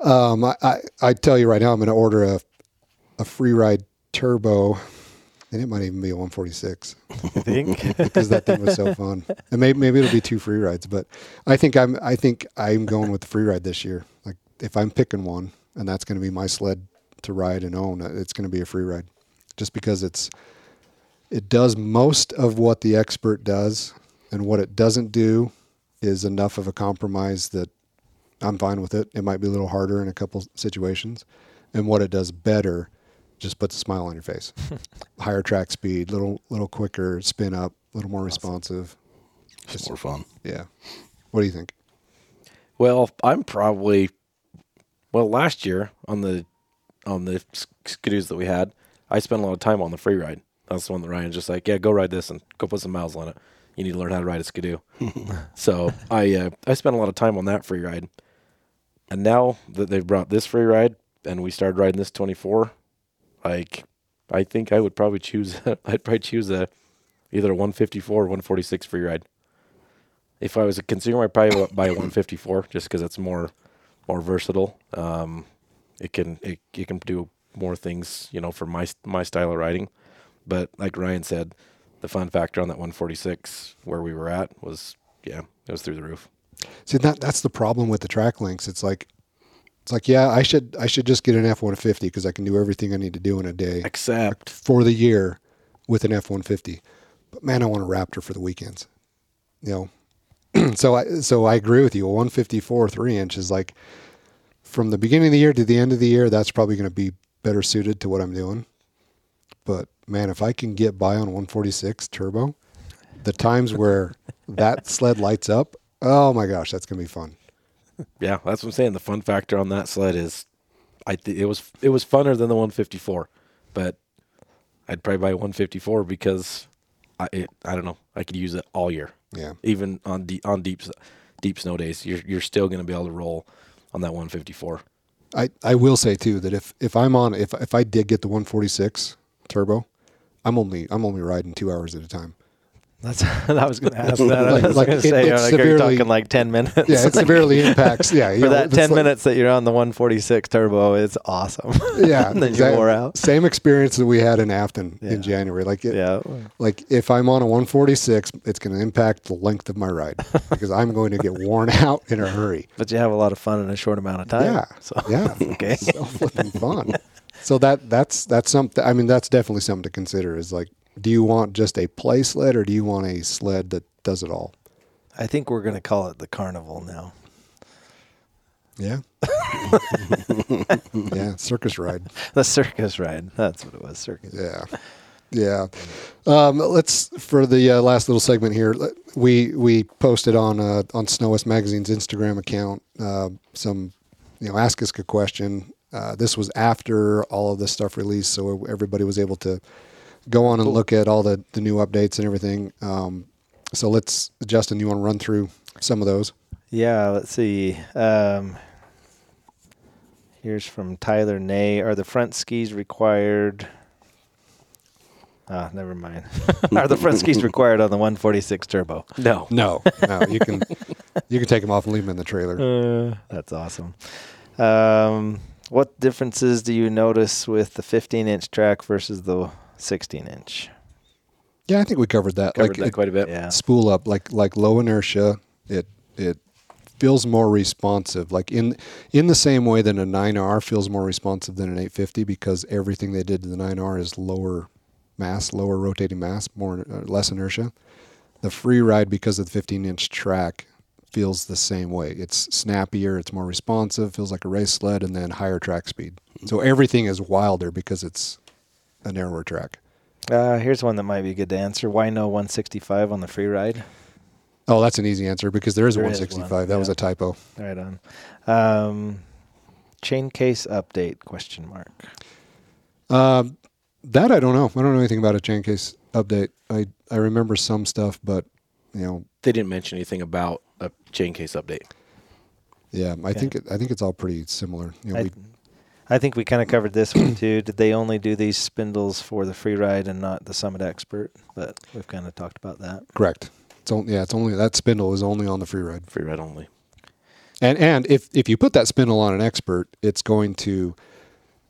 um, I, I, I tell you right now, I'm going to order a, a free ride Turbo, and it might even be a 146 I think. because that thing was so fun. And maybe maybe it'll be two free rides, but I think I'm I think I'm going with the free ride this year. Like if I'm picking one, and that's going to be my sled to ride and own, uh, it's going to be a free ride, just because it's it does most of what the expert does, and what it doesn't do is enough of a compromise that I'm fine with it. It might be a little harder in a couple situations, and what it does better just puts a smile on your face. Higher track speed, little little quicker spin up, a little more responsive. Just more fun. Yeah. What do you think? Well, I'm probably well last year on the on the Ski-Doos that we had, I spent a lot of time on the free ride. That's the one that Ryan's just like, yeah, go ride this and go put some miles on it. You need to learn how to ride a Ski-Doo. so I uh, I spent a lot of time on that free ride, and now that they've brought this free ride and we started riding this 24, like I think I would probably choose I'd probably choose a either a 154 or 146 free ride. If I was a consumer, I'd probably buy a 154 just because it's more more versatile. Um, it can it, it can do more things, you know, for my my style of riding. But like Ryan said, the fun factor on that 146 where we were at was yeah, it was through the roof. See that that's the problem with the track links. It's like it's like yeah, I should I should just get an F one fifty because I can do everything I need to do in a day Except for the year with an F one fifty. But man, I want a Raptor for the weekends. You know, so I so I agree with you. A one fifty four three inch is like from the beginning of the year to the end of the year. That's probably going to be better suited to what I'm doing. But man, if I can get by on one forty six turbo, the times where that sled lights up, oh my gosh, that's going to be fun. Yeah, that's what I'm saying. The fun factor on that sled is, I th- it was it was funner than the 154, but I'd probably buy a 154 because I it, I don't know I could use it all year. Yeah. even on deep on deep deep snow days, you're you're still going to be able to roll on that 154. I, I will say too that if, if I'm on if if I did get the 146 turbo, I'm only I'm only riding two hours at a time. That's I was going to ask that. I Like- was like going to say, it, like, are you talking like ten minutes? Yeah, it severely impacts. Yeah, For know, that ten like- minutes that you're on the 146 turbo, it's awesome. Yeah, and then exactly. you wore out. Same experience that we had in Afton Yeah. in January. Like it, Yeah, like if I'm on a 146, it's going to impact the length of my ride because I'm going to get worn out in a hurry. but you have a lot of fun in a short amount of time. Yeah, So yeah, okay. so flipping fun. So that that's that's something. I mean, that's definitely something to consider. Is like, do you want just a play sled or do you want a sled that does it all? I think we're going to call it the carnival now. Yeah. yeah, circus ride. The circus ride. That's what it was. Circus. Yeah. Yeah. Um, let's for the uh, last little segment here. We we posted on uh, on SnoWest Magazine's Instagram account uh, some you know ask us a question. Uh, this was after all of this stuff released, so everybody was able to go on and look at all the the new updates and everything. Um, so let's Justin, you want to run through some of those? Yeah, let's see. Um, here's from Tyler Nay. Are the front skis required? Ah, never mind. Are the front skis required on the 146 turbo? No, No, no, you can you can take them off and leave them in the trailer. Uh, that's awesome. Um, what differences do you notice with the 15 inch track versus the 16 inch? Yeah, I think we covered that. covered like that it- quite a bit. Yeah. spool up like like low inertia it it feels more responsive like in in the same way that a 9R feels more responsive than an 850 because everything they did to the 9R is lower mass lower rotating mass more uh, less inertia the free ride because of the 15 inch track feels the same way it's snappier it's more responsive feels like a race sled and then higher track speed so everything is wilder because it's a narrower track Uh, here's one that might be good to answer. Why no 165 on the free ride? oh that's an easy answer because there is a There is 165 one, that was a typo Right on. Um, chain case update? Question mark. Um, that I don't know. I don't know anything about a chain case update. I I remember some stuff, but you know, they didn't mention anything about a chain case update. yeah, I think it, I think it's all pretty similar. You know, I, we, I think we kind of covered this one too. Did they only do these spindles for the free ride and not the Summit Expert? But we've kind of talked about that. correct. It's only yeah, it's only that spindle is only on the free ride. Free ride only. And and if if you put that spindle on an expert, it's going to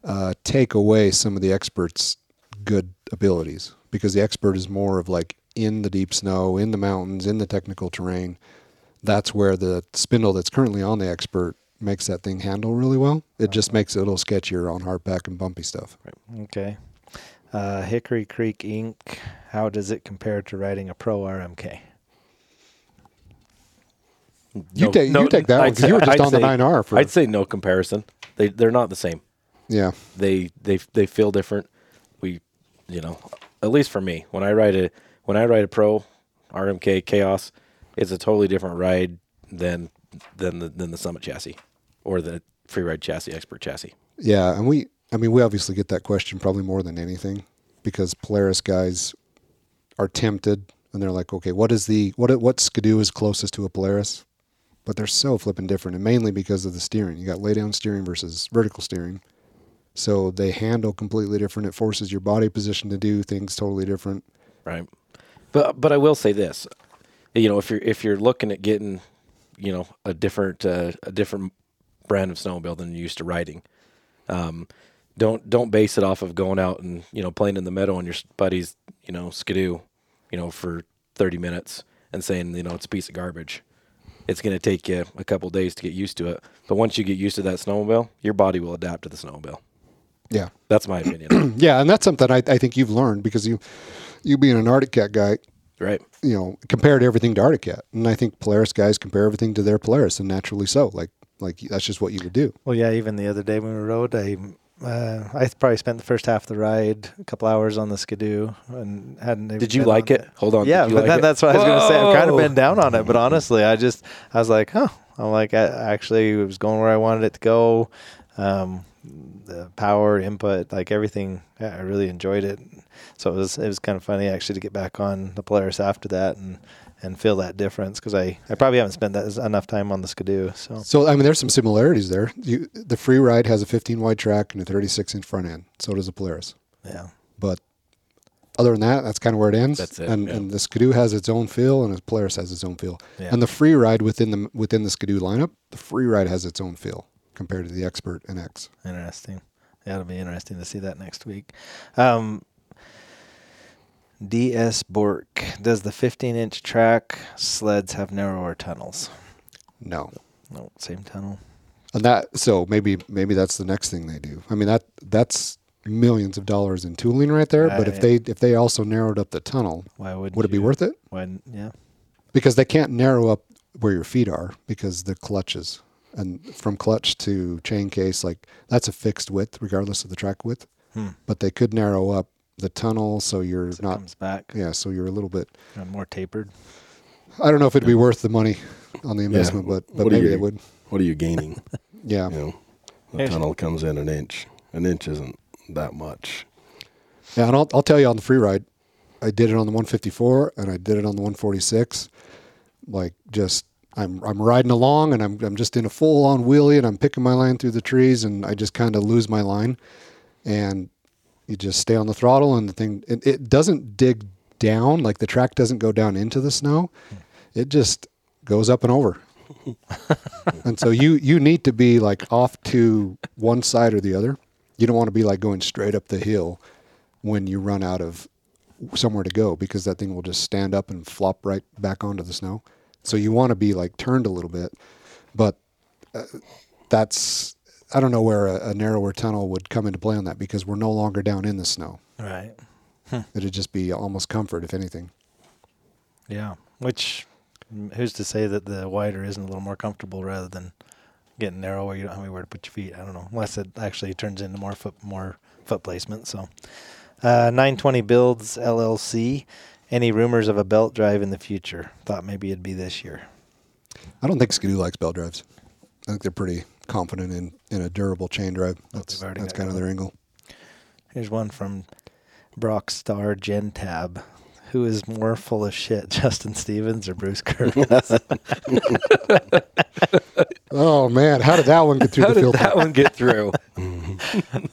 uh, take away some of the expert's good abilities because the expert is more of like in the deep snow, in the mountains, in the technical terrain. That's where the spindle that's currently on the expert makes that thing handle really well. It just makes it a little sketchier on hardback and bumpy stuff. Okay. Uh, Hickory Creek Inc. How does it compare to riding a Pro RMK? You No- take no, you take that one I'd because you were say- just I'd on the nine R for I'd say no comparison. They they're not the same. yeah. They they they feel different. We, you know, at least for me, when I ride a when I ride a pro RMK Chaos, it's a totally different ride than than the than the Summit chassis or the free ride chassis expert chassis. Yeah, and we, I mean, we obviously get that question probably more than anything because Polaris guys are tempted and they're like, okay, what is the what what Ski-Doo is closest to a Polaris? But they're so flipping different, and mainly because of the steering. You got lay down steering versus vertical steering, so they handle completely different. It forces your body position to do things totally different. Right. But but I will say this, you know, if you're if you're looking at getting, you know, a different uh, a different brand of snowmobile than you're used to riding, um, don't don't base it off of going out and you know playing in the meadow on your s- buddy's you know Ski-Doo, you know, for 30 minutes and saying you know it's a piece of garbage. It's going to take you a couple days to get used to it, but once you get used to that snowmobile, your body will adapt to the snowmobile. Yeah. That's my opinion, Yeah, and that's something I, I think you've learned because you you being an Arctic Cat guy, right? you know, compared everything to Arctic Cat. And I think Polaris guys compare everything to their Polaris and naturally so. Like like that's just what you would do. Well, yeah. Even the other day when we rode, I uh, I probably spent the first half of the ride, a couple hours on the Ski-Doo, and hadn't. Did you like on it? Hold on. Yeah, but like that, that's what I was going to say. I've kind of been down on it, but honestly, I just I was like, huh. I'm like, I, actually, it was going where I wanted it to go. Um, the power input, like everything, yeah, I really enjoyed it. So it was it was kind of funny actually to get back on the Polaris after that and and feel that difference because I, I probably haven't spent that enough time on the Ski-Doo. So So I mean, there's some similarities there. You, the Free Ride has a 15 wide track and a 36 inch front end. So does the Polaris. yeah, But other than that, that's kind of where it ends. That's it, And, yeah. and the Ski-Doo has its own feel, and the Polaris has its own feel. Yeah. And the Free Ride within the within the Ski-Doo lineup, the Free Ride has its own feel compared to the Expert and X. interesting. Yeah, it'll be interesting to see that next week. Um, DS Bork does the 15 inch track sleds have narrower tunnels? No. No, same tunnel. And that so maybe maybe that's the next thing they do. I mean that that's millions of dollars in tooling right there. But if they if they also narrowed up the tunnel, Why would would it be worth it? When yeah, Because they can't narrow up where your feet are because the clutches and from clutch to chain case like that's a fixed width regardless of the track width. Hmm. But they could narrow up the tunnel so you're so it not comes back yeah so you're a little bit uh, more tapered. I don't know if it'd be worth the money on the investment, but but What maybe you- they would. What are you gaining? Yeah. you know, the Here's- tunnel comes in an inch. An inch isn't that much. Yeah, and I'll, I'll tell you on the free ride, I did it on the 154 and I did it on the 146. Like just I'm I'm riding along and I'm I'm just in a full on wheelie and I'm picking my line through the trees and I just kind of lose my line, and you just stay on the throttle and the thing it, it doesn't dig down like the track doesn't go down into the snow, it just goes up and over. and so you you need to be like off to one side or the other. You don't want to be like going straight up the hill when you run out of somewhere to go because that thing will just stand up and flop right back onto the snow. So you want to be like turned a little bit, but uh, that's I don't know where a, a narrower tunnel would come into play on that because we're no longer down in the snow. Right. It'd just be almost comfort, if anything. Yeah. Which who's to say that the wider isn't a little more comfortable rather than getting narrower? where you don't have anywhere to put your feet. I don't know. Unless it actually turns into more foot more foot placement. So uh, 920 builds LLC. Any rumors of a belt drive in the future? Thought maybe it'd be this year. I don't think Ski-Doo likes belt drives. I think they're pretty confident in, in a durable chain drive. That's they've that's got kind of their angle. Here's one from Brock Star Gentab. Who is more full of shit, Justin Stevens or Bruce Curtis? Oh man, how did that one get through How the did filter? that one get through?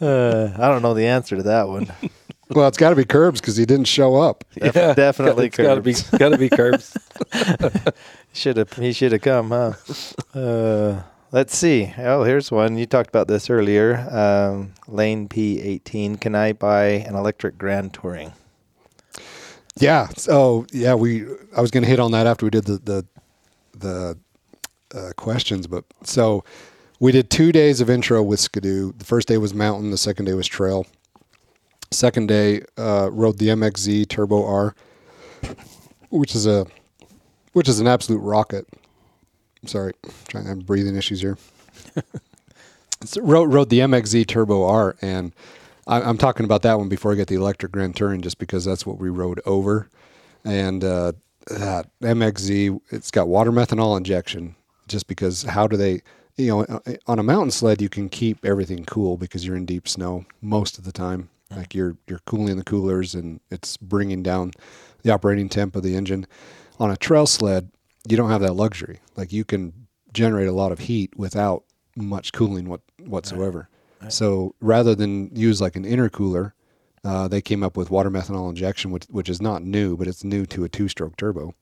uh, I don't know the answer to that one. Well, it's got to be Curbs because he didn't show up. Def- definitely It's got to be curbs. got to be curbs. Should have he should have come, huh? Uh, let's see. Oh, here's one. You talked about this earlier. Um, Lane P18. Can I buy an electric Grand Touring? Yeah. So yeah, we I was going to hit on that after we did the the the uh, questions, but so we did two days of intro with Ski-Doo. The first day was mountain. The second day was trail. Second day uh, rode the MXZ Turbo R, which is a which is an absolute rocket. Sorry, trying to have breathing issues here. so rode, rode the MXZ Turbo R, and I, I'm talking about that one before I get the electric Grand Touring, just because that's what we rode over. And uh, that MXZ, it's got water methanol injection, just because how do they, you know, uh, on a mountain sled you can keep everything cool because you're in deep snow most of the time. Like you're you're cooling the coolers and it's bringing down the operating temp of the engine. On a trail sled, you don't have that luxury. Like you can generate a lot of heat without much cooling what, whatsoever. So rather than use like an intercooler uh, they came up with water methanol injection, which, which is not new, but it's new to a two-stroke turbo.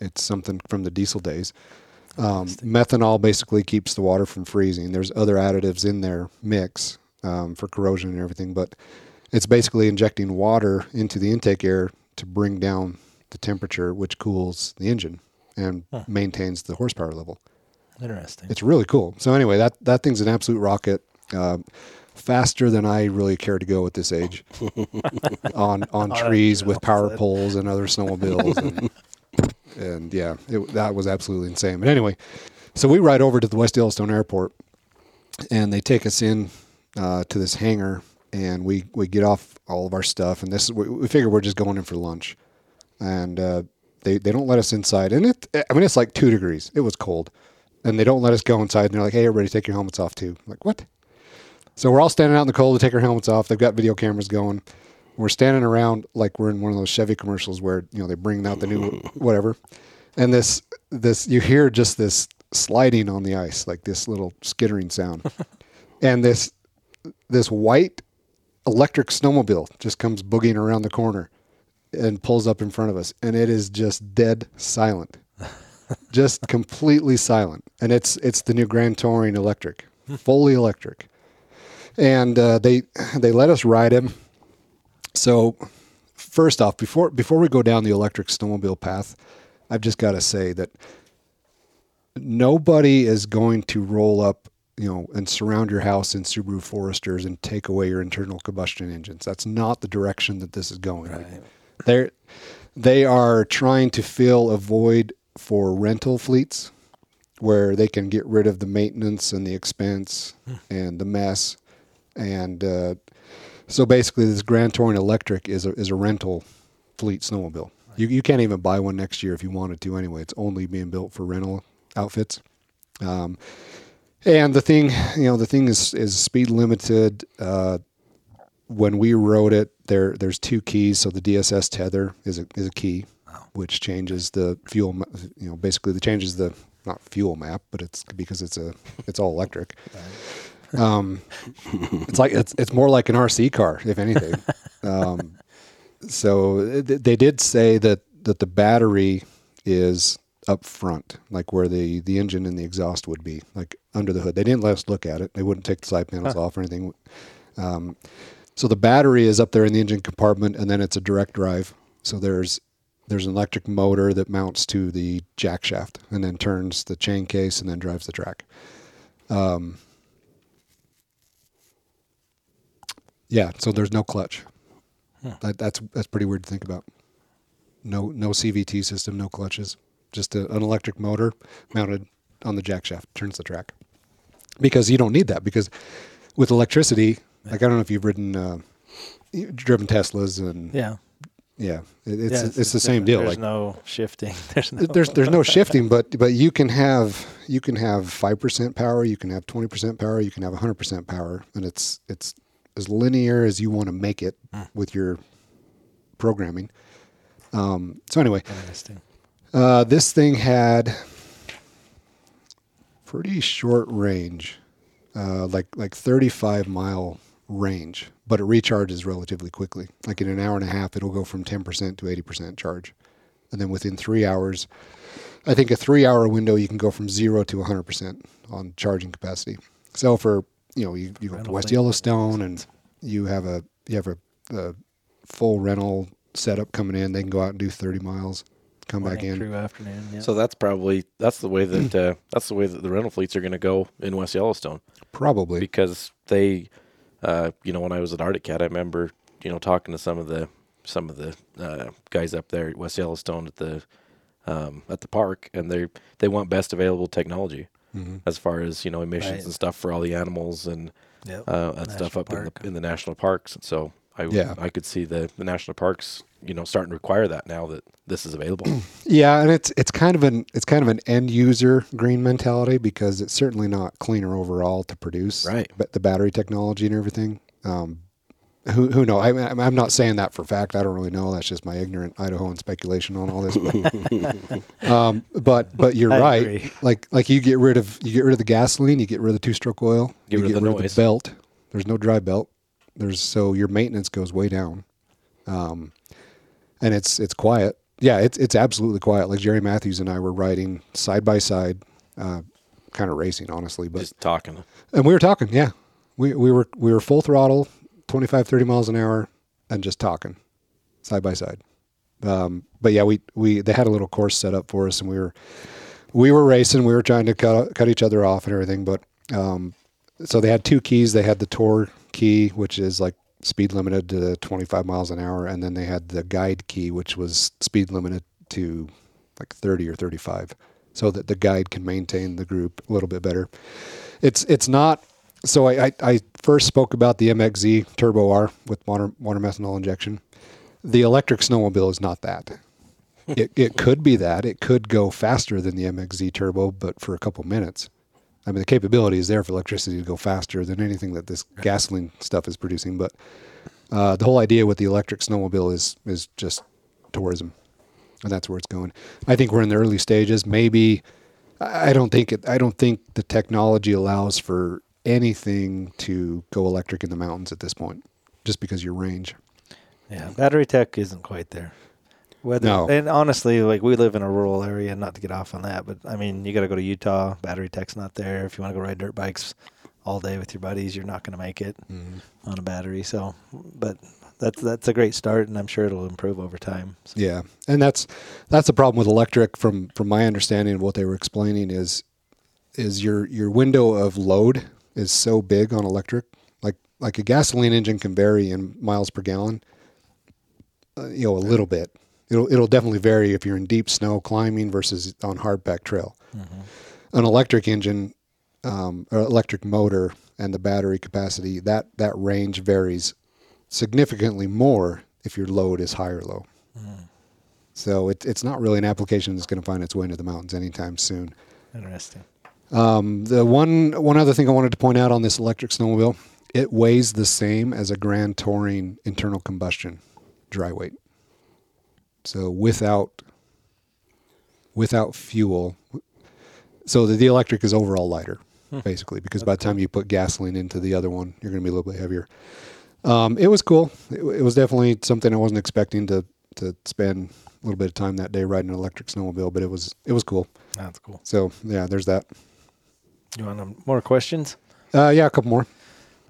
It's something from the diesel days. Um, methanol basically keeps the water from freezing. There's other additives in their mix um, for corrosion and everything, but it's basically injecting water into the intake air to bring down the temperature, which cools the engine and maintains the horsepower level. Interesting. It's really cool. So anyway, that that thing's an absolute rocket. Uh, faster than I really care to go at this age. on on trees with power poles and other snowmobiles and, and yeah, it, that was absolutely insane. But anyway, so we ride over to the West Yellowstone Airport, and they take us in uh, to this hangar, and we we get off all of our stuff, and this is we, we figure we're just going in for lunch, and uh, they they don't let us inside, and it I mean it's like two degrees. It was cold, and they don't let us go inside, and they're like, hey, everybody, take your helmets off too. I'm like what? So we're all standing out in the cold to take our helmets off. They've got video cameras going. We're standing around like we're in one of those Chevy commercials where you know they bring out the new whatever, and this this you hear just this sliding on the ice like this little skittering sound, and this this white electric snowmobile just comes boogieing around the corner and pulls up in front of us, and it is just dead silent, just completely silent, and it's it's the new Grand Touring electric, fully electric and uh, they they let us ride him. So first off, before before we go down the electric snowmobile path, I've just got to say that nobody is going to roll up, you know, and surround your house in Subaru Foresters and take away your internal combustion engines. That's not the direction that this is going. Like, they're they are trying to fill a void for rental fleets where they can get rid of the maintenance and the expense and the mess and uh, so basically this Grand Touring Electric is a, is a rental fleet snowmobile. You, you can't even buy one next year if you wanted to anyway. It's only being built for rental outfits. Um, and the thing, you know, the thing is is speed limited. Uh, when we rode it, there there's two keys. So the DSS tether is a is a key, which changes the fuel. You know, basically, the changes the not fuel map, but it's because it's a it's all electric. Um, it's like it's it's more like an RC car, if anything. Um, so th- they did say that that the battery is up front, like where the the engine and the exhaust would be, like under the hood. They didn't let us look at it. They wouldn't take the side panels off or anything. Um, so the battery is up there in the engine compartment, and then it's a direct drive. So there's there's an electric motor that mounts to the jack shaft, and then turns the chain case, and then drives the track. Um, yeah, so there's no clutch. That, that's that's pretty weird to think about. No no CVT system, no clutches, just a, an electric motor mounted on the jack shaft turns the track. Because you don't need that because with electricity, like I don't know if you've ridden, uh, driven Teslas and Yeah. yeah, it, it's Yeah, it's, the same deal. There's Like no shifting. There's no. there's there's no shifting, but but you can have you can have five percent power, you can have twenty percent power, you can have hundred percent power, and it's it's as linear as you want to make it with your programming. Um, so anyway, uh, this thing had pretty short range, uh, like like 35 mile range, but it recharges relatively quickly. Like in an hour and a half, it'll go from 10% to 80% charge, and then within three hours, I think a three hour window you can go from zero to 100% on charging capacity. So for you know you, you go to West. Yellowstone and you have a you have a, a full rental setup coming in, they can go out and do 30 miles, come back in. True afternoon. Yeah. So that's probably that's the way that uh, that's the way that the rental fleets are going to go in West Yellowstone Probably. because they, uh, you know, when I was at Arctic Cat, I remember you know talking to some of the some of the uh, guys up there at West Yellowstone at the um, at the park, and they they want best available technology as far as you know emissions Right. and stuff for all the animals and Yep. uh, and stuff up in the in the national parks. And so I Yeah. I could see the the national parks you know starting to require that now that this is available. Yeah, and it's it's kind of an it's kind of an end user green mentality because it's certainly not cleaner overall to produce. Right. But the battery technology and everything. Um, who who know? I, I'm I'm not saying that for fact. I don't really know. That's just my ignorant Idahoan speculation on all this. But, um, but but you're I right. agree. Like like you get rid of you get rid of the gasoline. You get rid of the two stroke oil. Get you rid of get the rid noise. of the belt. There's no dry belt. There's so your maintenance goes way down, um, and it's it's quiet. Yeah, it's it's absolutely quiet. Like Jerry Matthews and I were riding side by side, uh, kind of racing, honestly. But Just talking. and we were talking. Yeah, we we were we were full throttle, 25, 30 miles an hour, and just talking, side by side. Um, but yeah, we we they had a little course set up for us, and we were we were racing. We were trying to cut cut each other off and everything. But um, so they had two keys. They had the tour key, which is like speed limited to 25 miles an hour, and then they had the guide key, which was speed limited to like 30 or 35, so that the guide can maintain the group a little bit better. It's it's not. So I, I, I first spoke about the MXZ Turbo R with water water methanol injection. The electric snowmobile is not that. It it could be that. It could go faster than the MXZ Turbo, but for a couple minutes. I mean, the capability is there for electricity to go faster than anything that this gasoline stuff is producing. But uh, the whole idea with the electric snowmobile is is just tourism, and that's where it's going. I think we're in the early stages. Maybe I don't think it. I don't think the technology allows for anything to go electric in the mountains at this point, just because your range. Yeah, battery tech isn't quite there. Whether No. and honestly, like we live in a rural area, not to get off on that, but I mean, you got to go to Utah. Battery tech's not there. If you want to go ride dirt bikes all day with your buddies, you're not going to make it on a battery. So, but that's that's a great start, and I'm sure it'll improve over time. So, Yeah, and that's that's the problem with electric. From from my understanding of what they were explaining is is your your window of load is so big on electric. Like like a gasoline engine can vary in miles per gallon. Uh, you know, a little bit. It'll it'll definitely vary if you're in deep snow climbing versus on hard packed trail. An electric engine, um, or electric motor, and the battery capacity that that range varies significantly more if your load is high or low. So it, it's not really an application that's going to find its way into the mountains anytime soon. interesting. Um, the one one other thing I wanted to point out on this electric snowmobile, it weighs the same as a Grand Touring internal combustion dry weight. So without without fuel, so the, the electric is overall lighter, basically, because by the time you put gasoline into the other one, you're going to be a little bit heavier. Um, it was cool. It, it was definitely something I wasn't expecting to to spend a little bit of time that day riding an electric snowmobile, but it was it was cool. That's cool. So yeah, there's that. You want more questions? Uh, yeah, a couple more.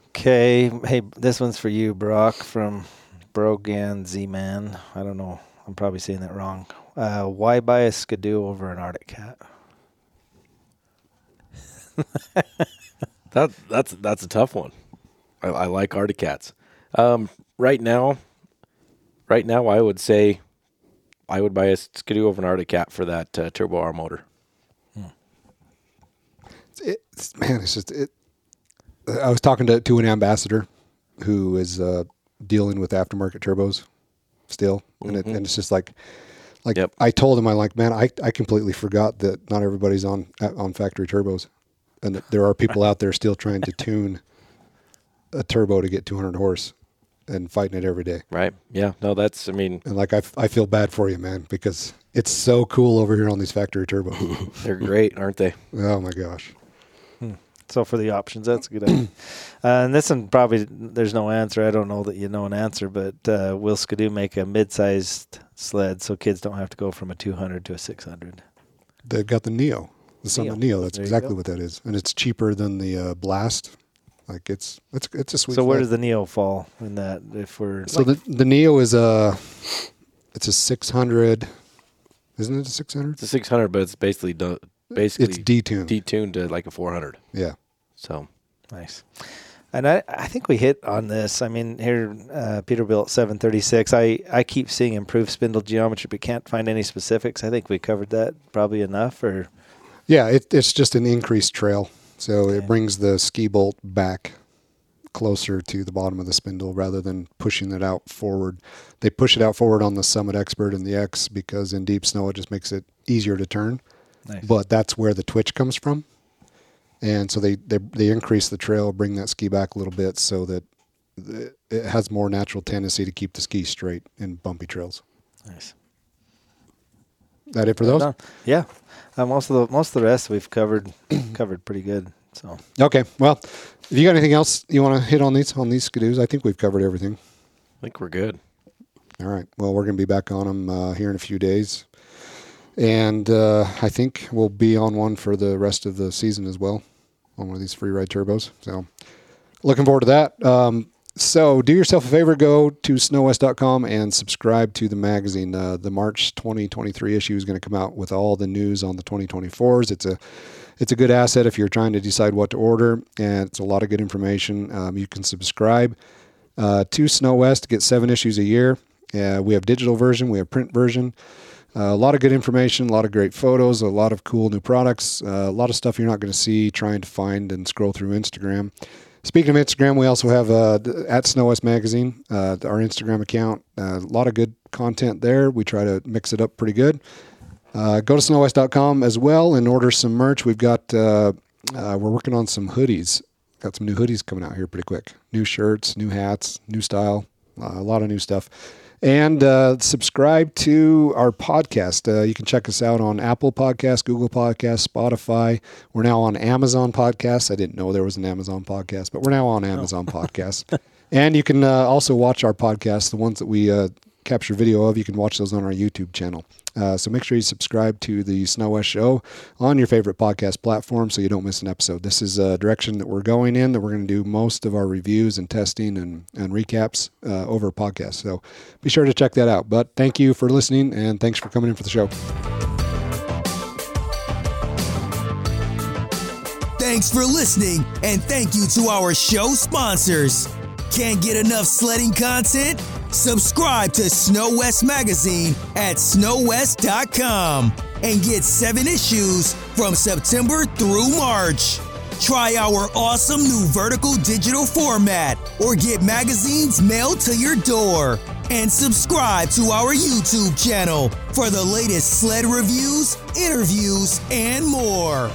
Okay. Hey, this one's for you, Broc from Brogan Z Man. I don't know. I'm probably saying that wrong. Uh, why buy a Ski-Doo over an Arctic Cat? That that's that's a tough one. I, I like Arctic Cats. Um, right now, right now, I would say I would buy a Ski-Doo over an Arctic Cat for that uh, Turbo R motor. It's, man, it's just it. I was talking to to an ambassador who is uh, dealing with aftermarket turbos still, and it, mm-hmm. and it's just like. Like Yep. I told him, I'm like, man, I, I completely forgot that not everybody's on on factory turbos, and that there are people out there still trying to tune a turbo to get 200 horse, and fighting it every day. Right? Yeah. No, that's. I mean, And like I, I feel bad for you, man, because it's so cool over here on these factory turbos. they're great, aren't they? oh my gosh. So for the options, that's a good idea. uh, and this one probably there's no answer. I don't know that you know an answer, but uh, will Ski-Doo make a mid-sized sled so kids don't have to go from a 200 to a 600? They've got the Neo, the Summit Neo. Neo. That's There exactly what that is, and it's cheaper than the uh, Blast. Like it's it's it's a sweet. so where does the Neo fall in that? If we're so the the Neo is a it's a six hundred, isn't it a six hundred? It's a 600, but it's basically done, basically It's detuned. detuned to like a 400. yeah, So Nice. And I, I think we hit on this. I mean, here, uh, Peterbilt 736, I, I keep seeing improved spindle geometry, but can't find any specifics. I think we covered that probably enough. Or yeah. It, it's just an increased trail, so Okay. it brings the ski bolt back closer to the bottom of the spindle rather than pushing it out forward. They push it out forward on the Summit Expert and the X because in deep snow it just makes it easier to turn. nice. but that's where the twitch comes from. And so they, they, they increase the trail, bring that ski back a little bit so that it it has more natural tendency to keep the ski straight in bumpy trails. nice. That it for those? Done. Yeah. Uh, most of the most of the rest we've covered covered pretty good. So Okay. Well, if you got anything else you want to hit on these on these Ski-Doos, I think we've covered everything. I think we're good. All right. Well, we're going to be back on them uh, here in a few days, and uh, I think we'll be on one for the rest of the season as well, on one of these free ride turbos. So, looking forward to that. Um, so, do yourself a favor, go to snowest.com and subscribe to the magazine. Uh, the March 2023 issue is going to come out with all the news on the 2024s. It's a it's a good asset if you're trying to decide what to order, and it's a lot of good information. Um, you can subscribe uh, to SnoWest to get seven issues a year. Uh, we have digital version, we have print version. Uh, a lot of good information, a lot of great photos, a lot of cool new products, uh, a lot of stuff you're not going to see trying to find and scroll through Instagram. Speaking of Instagram, we also have uh, at SnoWest Magazine, uh, our Instagram account. Uh, a lot of good content there. We try to mix it up pretty good. Go to snowest.com as well and order some merch. We've got, we're working on some hoodies. Got some new hoodies coming out here pretty quick. New shirts, new hats, new style, a lot of new stuff. And uh, subscribe to our podcast. Uh, you can check us out on Apple Podcasts, Google Podcasts, Spotify. We're now on Amazon Podcasts. I didn't know there was an Amazon podcast, but we're now on Amazon Podcasts. And you can uh, also watch our podcasts, the ones that we uh, capture video of. You can watch those on our YouTube channel. Uh, so make sure you subscribe to the SnoWest Show on your favorite podcast platform so you don't miss an episode. This is a direction that we're going in, that we're going to do most of our reviews and testing and, and recaps uh, over podcast. So be sure to check that out. But thank you for listening and thanks for coming in for the show. Thanks for listening, and thank you to our show sponsors. Can't get enough sledding content? Subscribe to SnoWest Magazine at snowest.com and get seven issues from September through March. Try our awesome new vertical digital format or get magazines mailed to your door. And subscribe to our YouTube channel for the latest sled reviews, interviews, and more.